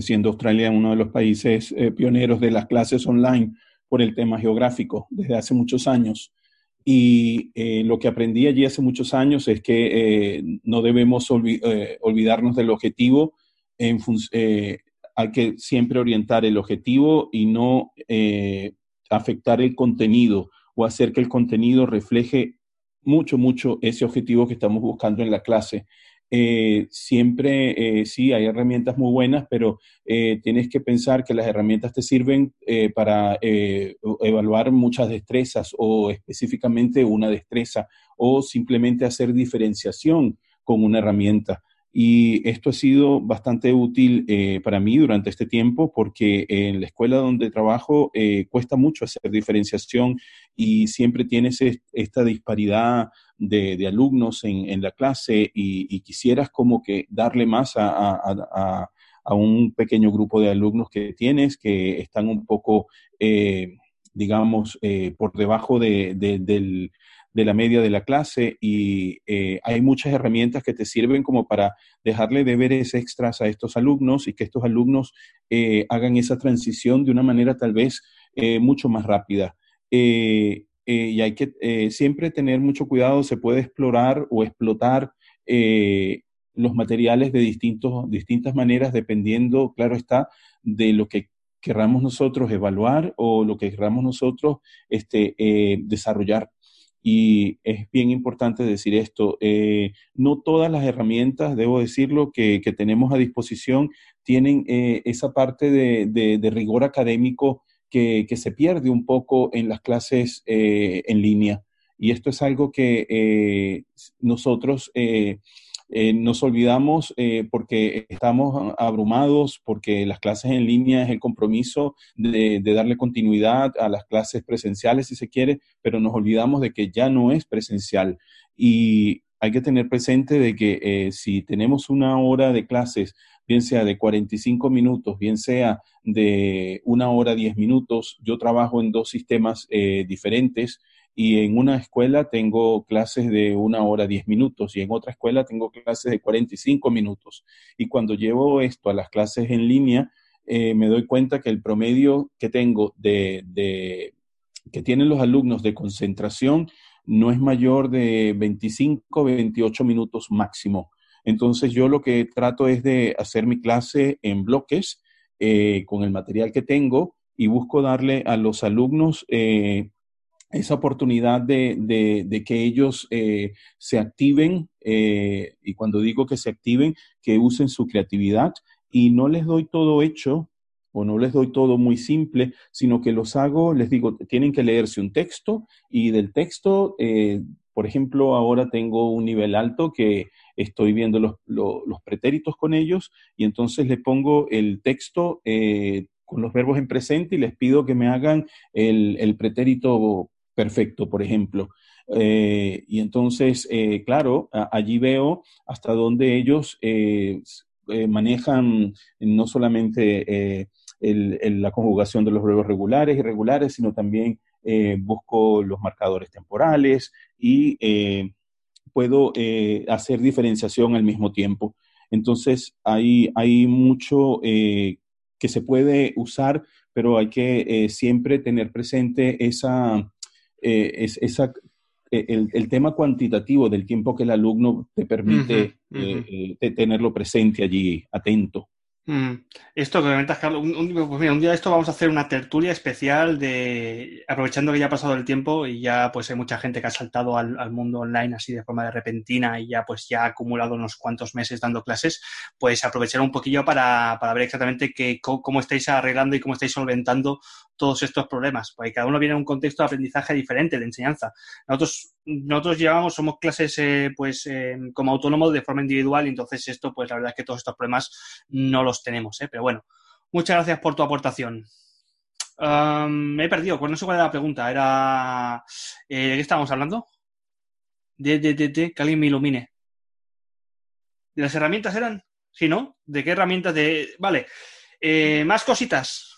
siendo Australia uno de los países pioneros de las clases online por el tema geográfico desde hace muchos años. Y eh, lo que aprendí allí hace muchos años es que eh, no debemos eh, olvidarnos del objetivo. En hay que siempre orientar el objetivo y no afectar el contenido o hacer que el contenido refleje mucho, mucho ese objetivo que estamos buscando en la clase. Eh, siempre eh, sí hay herramientas muy buenas, pero eh, tienes que pensar que las herramientas te sirven para evaluar muchas destrezas o específicamente una destreza o simplemente hacer diferenciación con una herramienta. Y esto ha sido bastante útil para mí durante este tiempo porque en la escuela donde trabajo cuesta mucho hacer diferenciación y siempre tienes esta disparidad de, alumnos en, la clase y, quisieras como que darle más a, un pequeño grupo de alumnos que tienes que están un poco, eh, digamos, eh, por debajo de, la media de la clase y eh, hay muchas herramientas que te sirven como para dejarle deberes extras a estos alumnos y que estos alumnos hagan esa transición de una manera tal vez mucho más rápida. Eh, y hay que eh, siempre tener mucho cuidado, se puede explorar o explotar eh, los materiales de distintos, distintas maneras dependiendo, claro está, de lo que querramos nosotros evaluar o lo que queramos nosotros este, desarrollar. y es bien importante decir esto. Eh, no todas las herramientas, debo decirlo, que, tenemos a disposición tienen eh, esa parte de, rigor académico que, se pierde un poco en las clases eh, en línea. Y esto es algo que nosotros eh, nos olvidamos eh, porque estamos abrumados, porque las clases en línea es el compromiso de, darle continuidad a las clases presenciales, si se quiere, pero nos olvidamos de que ya no es presencial. Y hay que tener presente de que eh, si tenemos una hora de clases, bien sea de 45 minutos, bien sea de una hora 10 minutos, yo trabajo en dos sistemas diferentes y en una escuela tengo clases de una hora diez minutos y en otra escuela tengo clases de 45 minutos. Y cuando llevo esto a las clases en línea, eh, me doy cuenta que el promedio que tengo de, de, que tienen los alumnos de concentración no es mayor de 25, 28 minutos máximo. Entonces yo lo que trato es de hacer mi clase en bloques eh, con el material que tengo y busco darle a los alumnos eh, esa oportunidad de, que ellos eh, se activen, y cuando digo que se activen, que usen su creatividad y no les doy todo hecho o no les doy todo muy simple, sino que los hago, les digo, tienen que leerse un texto y del texto, por ejemplo, ahora tengo un nivel alto que estoy viendo los, pretéritos con ellos y entonces le pongo el texto con los verbos en presente y les pido que me hagan el, el pretérito perfecto, por ejemplo. Eh, y entonces, eh, claro, allí veo hasta dónde ellos eh, manejan no solamente la conjugación de los verbos regulares y irregulares, sino también busco los marcadores temporales y puedo hacer diferenciación al mismo tiempo. Entonces, hay, hay mucho que se puede usar, pero hay que siempre tener presente esa eh, es esa, eh, el, tema cuantitativo del tiempo que el alumno te permite eh, tenerlo presente allí, atento. Mm. Esto que comentas, Carlos, un, pues un, día de esto vamos a hacer una tertulia especial de, aprovechando que ya ha pasado el tiempo y ya pues hay mucha gente que ha saltado al, mundo online así de forma de repentina y ya pues ya ha acumulado unos cuantos meses dando clases, pues aprovechar un poquillo para, para ver exactamente qué, cómo, estáis arreglando y cómo estáis solventando todos estos problemas, porque cada uno viene en un contexto de aprendizaje diferente, de enseñanza. Nosotros nosotros llevamos, somos clases eh, pues eh, como autónomos de forma individual y entonces esto pues la verdad es que todos estos problemas no los tenemos, ¿eh? pero bueno, muchas gracias por tu aportación. me he perdido, pues no sé cuál era la pregunta, era ¿de qué estábamos hablando? De, de, de, alguien me ilumine. ¿De las herramientas eran? ¿Sí, no? ¿De qué herramientas? De... Vale. más cositas.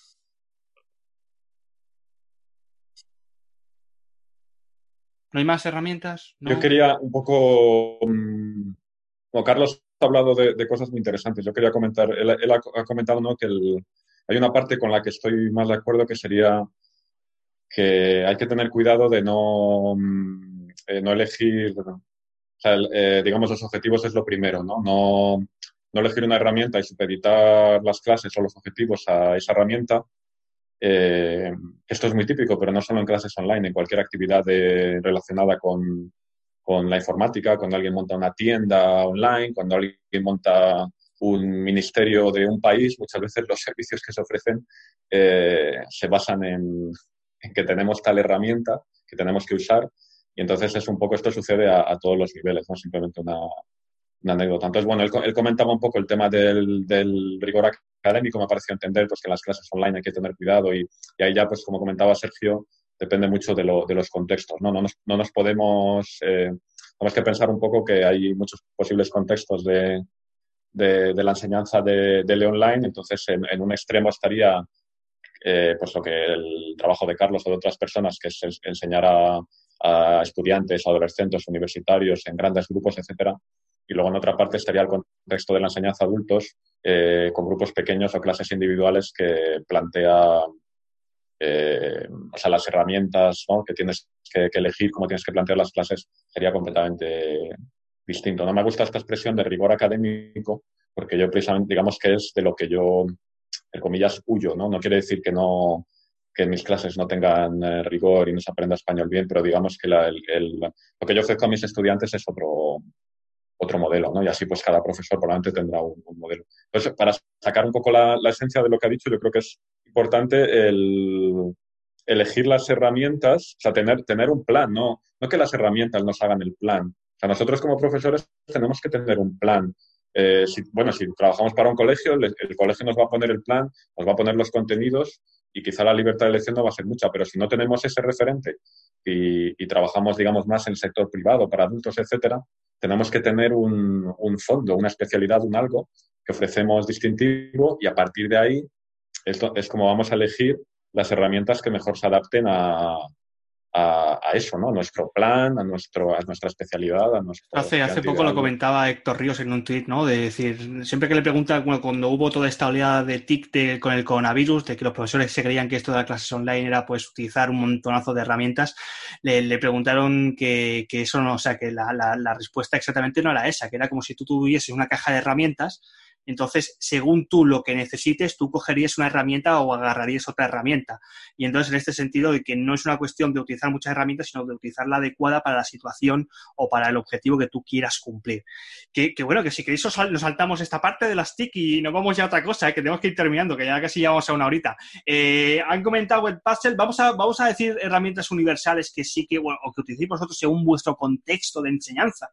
¿No hay más herramientas? Yo quería un poco, mm, Carlos ha hablado de, cosas muy interesantes, yo quería comentar, él, ha, comentado que hay una parte con la que estoy más de acuerdo que sería que hay que tener cuidado de no, mm, eh, no elegir, o sea, eh, digamos, los objetivos es lo primero, ¿no? No, no elegir una herramienta y supeditar las clases o los objetivos a esa herramienta, eh, esto es muy típico, pero no solo en clases online, en cualquier actividad relacionada con, con, la informática, cuando alguien monta una tienda online, cuando alguien monta un ministerio de un país, muchas veces los servicios que se ofrecen eh, se basan en, que tenemos tal herramienta que tenemos que usar. Y entonces es un poco, esto sucede a, a todos los niveles, no simplemente una, una anécdota. Entonces, bueno, él, comentaba un poco el tema del, del, rigor académico, me pareció entender pues, que en las clases online hay que tener cuidado y, y ahí ya, pues como comentaba Sergio, depende mucho de, lo, de los contextos. No, no, nos, no nos podemos, eh, tenemos que pensar un poco que hay muchos posibles contextos de, de, la enseñanza de, de online, entonces en, un extremo estaría eh, pues lo que el trabajo de Carlos o de otras personas, que es enseñar a, a estudiantes, adolescentes, universitarios en grandes grupos, etcétera, y luego en otra parte estaría el contexto de la enseñanza a adultos eh, con grupos pequeños o clases individuales que plantea eh, o sea, las herramientas ¿no? que tienes que, elegir, cómo tienes que plantear las clases, sería completamente distinto. No me gusta esta expresión de rigor académico porque yo precisamente, digamos que es de lo que yo, en comillas, huyo, ¿no? No quiere decir que no, que mis clases no tengan eh, rigor y no se aprenda español bien, pero digamos que lo que yo ofrezco a mis estudiantes es otro, otro modelo, ¿no? Y así pues cada profesor probablemente tendrá un, modelo. Entonces, para sacar un poco la, esencia de lo que ha dicho, yo creo que es importante el elegir las herramientas, o sea, tener, tener un plan, ¿no? No que las herramientas nos hagan el plan. O sea, nosotros como profesores tenemos que tener un plan. Eh, bueno, si trabajamos para un colegio, el, el, colegio nos va a poner el plan, nos va a poner los contenidos y quizá la libertad de elección no va a ser mucha, pero si no tenemos ese referente y, trabajamos, digamos, más en el sector privado, para adultos, etcétera, tenemos que tener un, un, fondo, una especialidad, un algo que ofrecemos distintivo y a partir de ahí es como vamos a elegir las herramientas que mejor se adapten a, a, eso, ¿no? A nuestro plan, a, nuestro, a nuestra especialidad, a nuestro... Hace, hace poco lo comentaba Héctor Ríos en un tuit, ¿no? De decir, siempre que le preguntan, bueno, cuando hubo toda esta oleada de TIC con el coronavirus, de que los profesores se creían que esto de las clases online era pues utilizar un montonazo de herramientas, le, preguntaron que, que, eso no, o sea, que la, la, la respuesta exactamente no era esa, que era como si tú tuvieses una caja de herramientas entonces, según tú lo que necesites, tú cogerías una herramienta o agarrarías otra herramienta. Y entonces, en este sentido, de que no es una cuestión de utilizar muchas herramientas, sino de utilizar la adecuada para la situación o para el objetivo que tú quieras cumplir. Que, bueno, que si queréis nos saltamos esta parte de las TIC y nos vamos ya a otra cosa, ¿eh? que tenemos que ir terminando, que ya casi llevamos a una horita. Eh, han comentado el puzzle, vamos a, vamos a decir herramientas universales que sí que, bueno, o que utilicéis vosotros según vuestro contexto de enseñanza.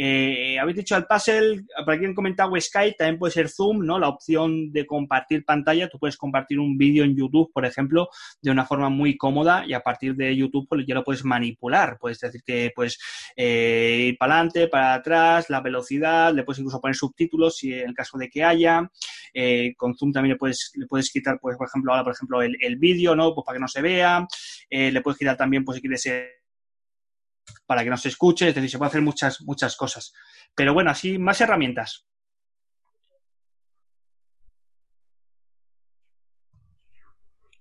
Eh, habéis dicho al puzzle, para quien comentado Skype, también puede ser Zoom, ¿no? La opción de compartir pantalla, tú puedes compartir un vídeo en YouTube, por ejemplo, de una forma muy cómoda y a partir de YouTube pues, ya lo puedes manipular. Puedes decir que pues eh, ir para adelante, para atrás, la velocidad, le puedes incluso poner subtítulos si en el caso de que haya. Eh, con Zoom también le puedes, le puedes quitar, pues, por ejemplo, ahora, por ejemplo, el, el vídeo, ¿no? Pues para que no se vea. le puedes quitar también, pues si quieres para que no se escuche, es decir, se puede hacer muchas, muchas cosas. Pero bueno, así más herramientas.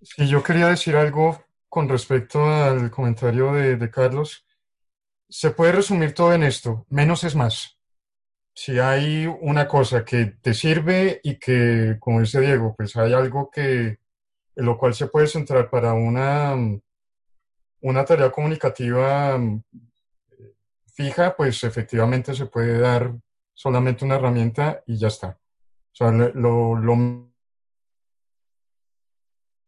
Sí, yo quería decir algo con respecto al comentario de, Carlos. Se puede resumir todo en esto, menos es más. Si hay una cosa que te sirve y que, como dice Diego, pues hay algo que, en lo cual se puede centrar para una, una tarea comunicativa fija, pues efectivamente se puede dar solamente una herramienta y ya está. O sea, lo, lo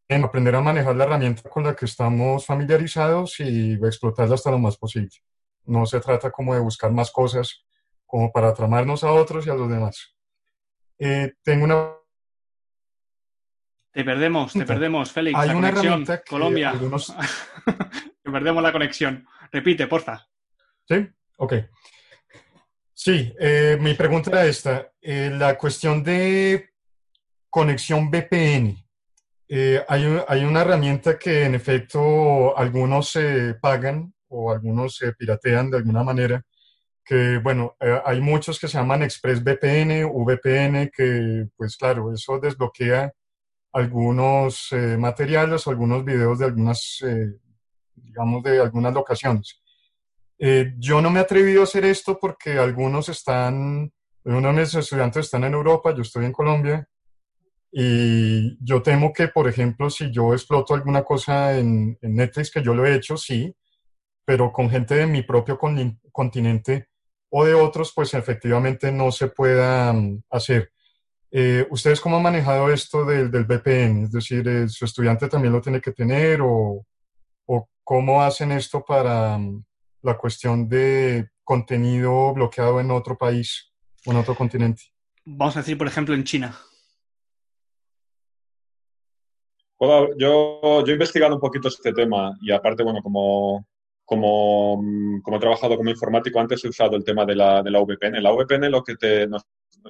en aprender a manejar la herramienta con la que estamos familiarizados y explotarla hasta lo más posible. No se trata como de buscar más cosas como para tramarnos a otros y a los demás. Eh, tengo una... Te perdemos, te perdemos, Félix. Hay una conexión, que Colombia. Algunos... [LAUGHS] te perdemos la conexión. Repite, porfa. Sí. Ok. Sí, eh, mi pregunta era esta. Eh, la cuestión de conexión VPN. Eh, hay, una herramienta que en efecto algunos se pagan o algunos se piratean de alguna manera, que bueno, hay muchos que se llaman ExpressVPN, VPN, que pues claro, eso desbloquea algunos materiales o algunos videos de algunas, digamos, de algunas locaciones. Eh, yo no me he atrevido a hacer esto porque algunos están, uno de mis estudiantes están en Europa, yo estoy en Colombia, y yo temo que, por ejemplo, si yo exploto alguna cosa en, Netflix, que yo lo he hecho, sí, pero con gente de mi propio continente o de otros, pues efectivamente no se pueda mm, hacer. Eh, ¿Ustedes cómo han manejado esto del, del VPN? Es decir, eh, ¿su estudiante también lo tiene que tener o, o cómo hacen esto para, mm, la cuestión de contenido bloqueado en otro país o en otro continente. Vamos a decir, por ejemplo, en China. Hola, yo, yo he investigado un poquito este tema y aparte, bueno, como, como, como he trabajado como informático, antes he usado el tema de la, de la VPN. La VPN, lo que, te,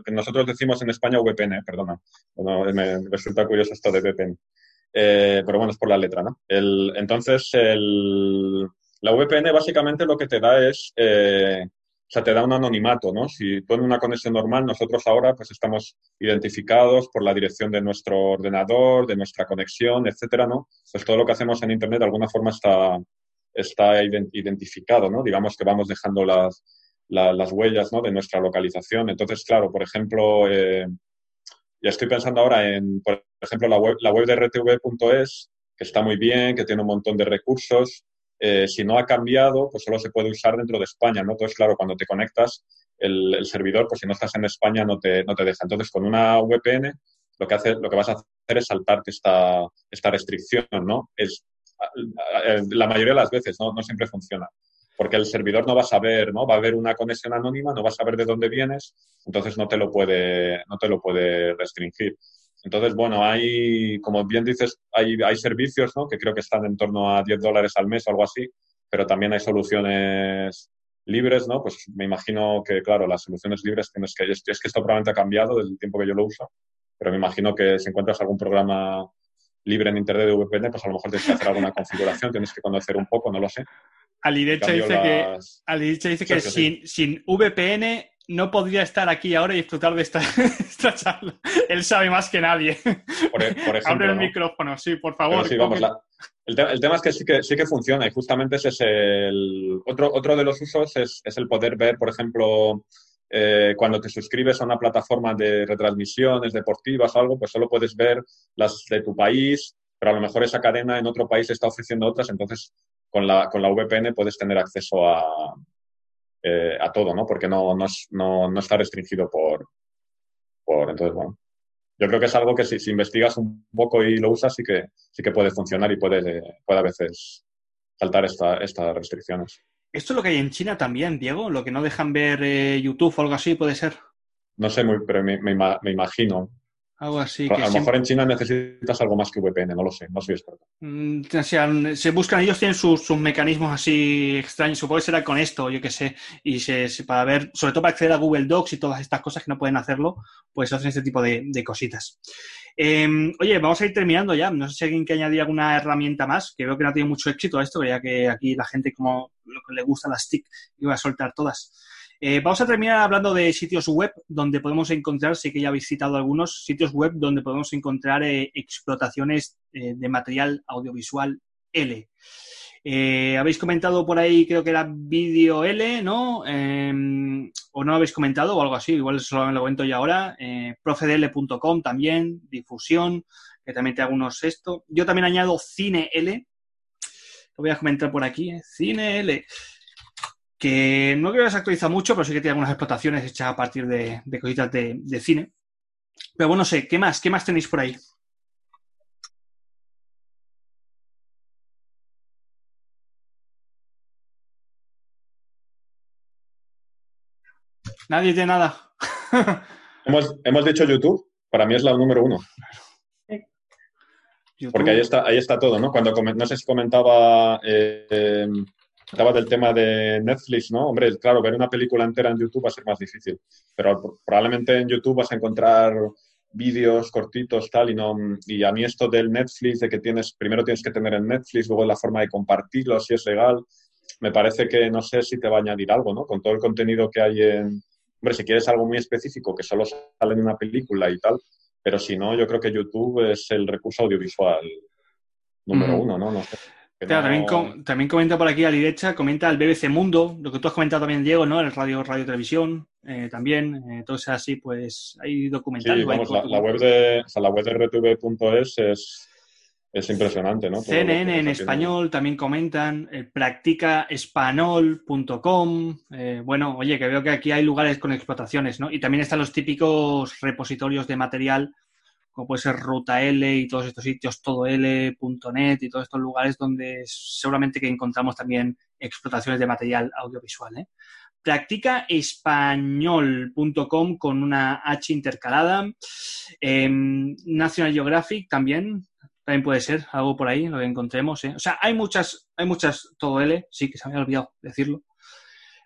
que nosotros decimos en España, VPN, perdona. Bueno, me, resulta curioso esto de VPN. Eh, pero bueno, es por la letra, ¿no? El, entonces, el, la VPN básicamente lo que te da es, eh, o sea, te da un anonimato, ¿no? Si tú en una conexión normal, nosotros ahora pues estamos identificados por la dirección de nuestro ordenador, de nuestra conexión, etcétera, ¿no? Pues todo lo que hacemos en Internet de alguna forma está, está identificado, ¿no? Digamos que vamos dejando las, las huellas, ¿no? De nuestra localización. Entonces, claro, por ejemplo, eh, ya estoy pensando ahora en, por ejemplo, la web, la web de rtv.es que está muy bien, que tiene un montón de recursos. Eh, si no ha cambiado, pues solo se puede usar dentro de España, ¿no? Entonces, claro, cuando te conectas, el, servidor, pues si no estás en España, no te, no te deja. Entonces, con una VPN, lo que, hace, lo que vas a hacer es saltarte esta, esta restricción, ¿no? Es, la mayoría de las veces, ¿no? No siempre funciona porque el servidor no va a saber, ¿no? Va a haber una conexión anónima, no va a saber de dónde vienes, entonces no te lo puede, no te lo puede restringir. Entonces, bueno, hay, como bien dices, hay, hay servicios, ¿no? Que creo que están en torno a 10 dólares al mes o algo así, pero también hay soluciones libres, ¿no? Pues me imagino que, claro, las soluciones libres tienes que, es, es que esto probablemente ha cambiado desde el tiempo que yo lo uso, pero me imagino que si encuentras algún programa libre en Internet de VPN, pues a lo mejor tienes que hacer alguna configuración, tienes que conocer un poco, no lo sé. Alidecha dice las... que, dice que sin, sin VPN no podría estar aquí ahora y disfrutar de esta, [LAUGHS] esta charla. Él sabe más que nadie. Por, e, por ejemplo, [LAUGHS] Abre el ¿no? micrófono, sí, por favor. Sí, vamos, la, el, te, el, tema es que sí, que sí que funciona y justamente ese es el... Otro, otro de los usos es, es el poder ver, por ejemplo, eh, cuando te suscribes a una plataforma de retransmisiones deportivas o algo, pues solo puedes ver las de tu país, pero a lo mejor esa cadena en otro país está ofreciendo otras, entonces con la, con la VPN puedes tener acceso a, eh, a todo, ¿no? Porque no, no, no, no, está restringido por, por... Entonces, bueno, yo creo que es algo que si, si, investigas un poco y lo usas, sí que, sí que puede funcionar y puede, puede a veces saltar esta, estas restricciones. ¿Esto es lo que hay en China también, Diego? ¿Lo que no dejan ver eh, YouTube o algo así puede ser? No sé, muy, pero me, me, me imagino. Algo así. Que a lo siempre... mejor en China necesitas algo más que VPN, no lo sé, no soy experto. Mm, o sea, se buscan, ellos tienen sus, sus, mecanismos así extraños, supongo que será con esto, yo qué sé, y se, se, para ver, sobre todo para acceder a Google Docs y todas estas cosas que no pueden hacerlo, pues hacen este tipo de, de cositas. Eh, oye, vamos a ir terminando ya. No sé si alguien que añadir alguna herramienta más, que veo que no ha tenido mucho éxito esto, ya que aquí la gente como lo que le gusta las TIC iba a soltar todas. Eh, vamos a terminar hablando de sitios web donde podemos encontrar, sé que ya habéis citado algunos, sitios web donde podemos encontrar eh, explotaciones eh, de material audiovisual L. Habéis comentado por ahí, creo que era vídeo L, ¿no? o no habéis comentado o algo así, igual solo lo comento ya ahora. profedl.com también, difusión, que también te hago unos esto. Yo también añado cine L. Lo voy a comentar por aquí, cine L que no creo que se actualiza mucho, pero sí que tiene algunas explotaciones hechas a partir de, de cositas de, de, cine. Pero bueno, no sé, ¿qué más? ¿Qué más tenéis por ahí? Nadie tiene nada. [LAUGHS] hemos, hemos dicho YouTube, para mí es la número uno. YouTube. Porque ahí está, ahí está todo, ¿no? Cuando no sé si comentaba eh, Estaba del tema de Netflix, ¿no? Hombre, claro, ver una película entera en YouTube va a ser más difícil, pero probablemente en YouTube vas a encontrar vídeos cortitos, tal, y no, y a mí esto del Netflix, de que tienes, primero tienes que tener en Netflix, luego la forma de compartirlo, si es legal, me parece que no sé si te va a añadir algo, ¿no? Con todo el contenido que hay en, hombre, si quieres algo muy específico, que solo sale en una película y tal, pero si no, yo creo que YouTube es el recurso audiovisual número mm. uno, ¿no? No sé. Claro, también, com también, comenta por aquí a la derecha, comenta el BBC Mundo, lo que tú has comentado también, Diego, ¿no? El radio, radio televisión, eh, también. Eh, entonces, así, pues, hay documentales. Sí, vamos, la, la, web de, o sea, la web de RTV.es es, es impresionante, ¿no? CNN en español también comentan, eh, practicaespanol.com. Eh, bueno, oye, que veo que aquí hay lugares con explotaciones, ¿no? Y también están los típicos repositorios de material como puede ser Ruta L y todos estos sitios, todol.net y todos estos lugares donde seguramente que encontramos también explotaciones de material audiovisual. ¿eh? Practicaespañol.com con una H intercalada. Eh, National Geographic también, también puede ser algo por ahí, lo que encontremos. ¿eh? O sea, hay muchas, hay muchas, todo L, sí, que se me había olvidado decirlo.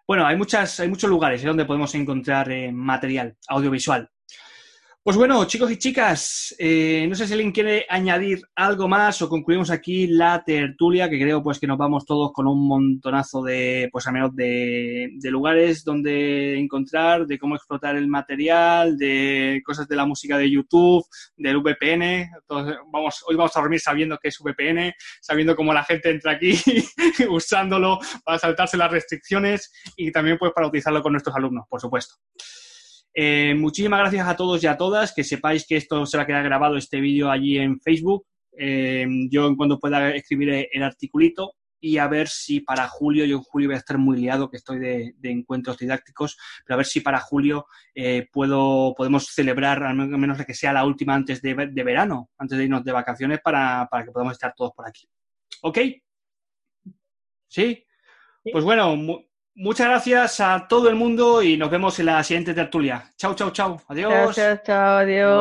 Bueno, hay, muchas, hay muchos lugares ¿eh? donde podemos encontrar eh, material audiovisual. Pues bueno, chicos y chicas, eh, no sé si alguien quiere añadir algo más o concluimos aquí la tertulia, que creo pues que nos vamos todos con un montonazo de, pues al menos de, lugares donde encontrar, de cómo explotar el material, de cosas de la música de YouTube, del VPN. Entonces, vamos, hoy vamos a dormir sabiendo que es VPN, sabiendo cómo la gente entra aquí [LAUGHS] usándolo para saltarse las restricciones y también pues para utilizarlo con nuestros alumnos, por supuesto. Eh, muchísimas gracias a todos y a todas. Que sepáis que esto se va a quedar grabado, este vídeo allí en Facebook. Eh, yo en cuanto pueda escribir el articulito y a ver si para julio, yo en julio voy a estar muy liado, que estoy de, encuentros didácticos, pero a ver si para julio eh, puedo, podemos celebrar, al menos que sea la última antes de, verano, antes de irnos de vacaciones, para, para, que podamos estar todos por aquí. ¿Ok? ¿Sí? Pues bueno, muchas gracias a todo el mundo y nos vemos en la siguiente tertulia. Chao, chao, chao. Adiós. Chao, chao, adiós.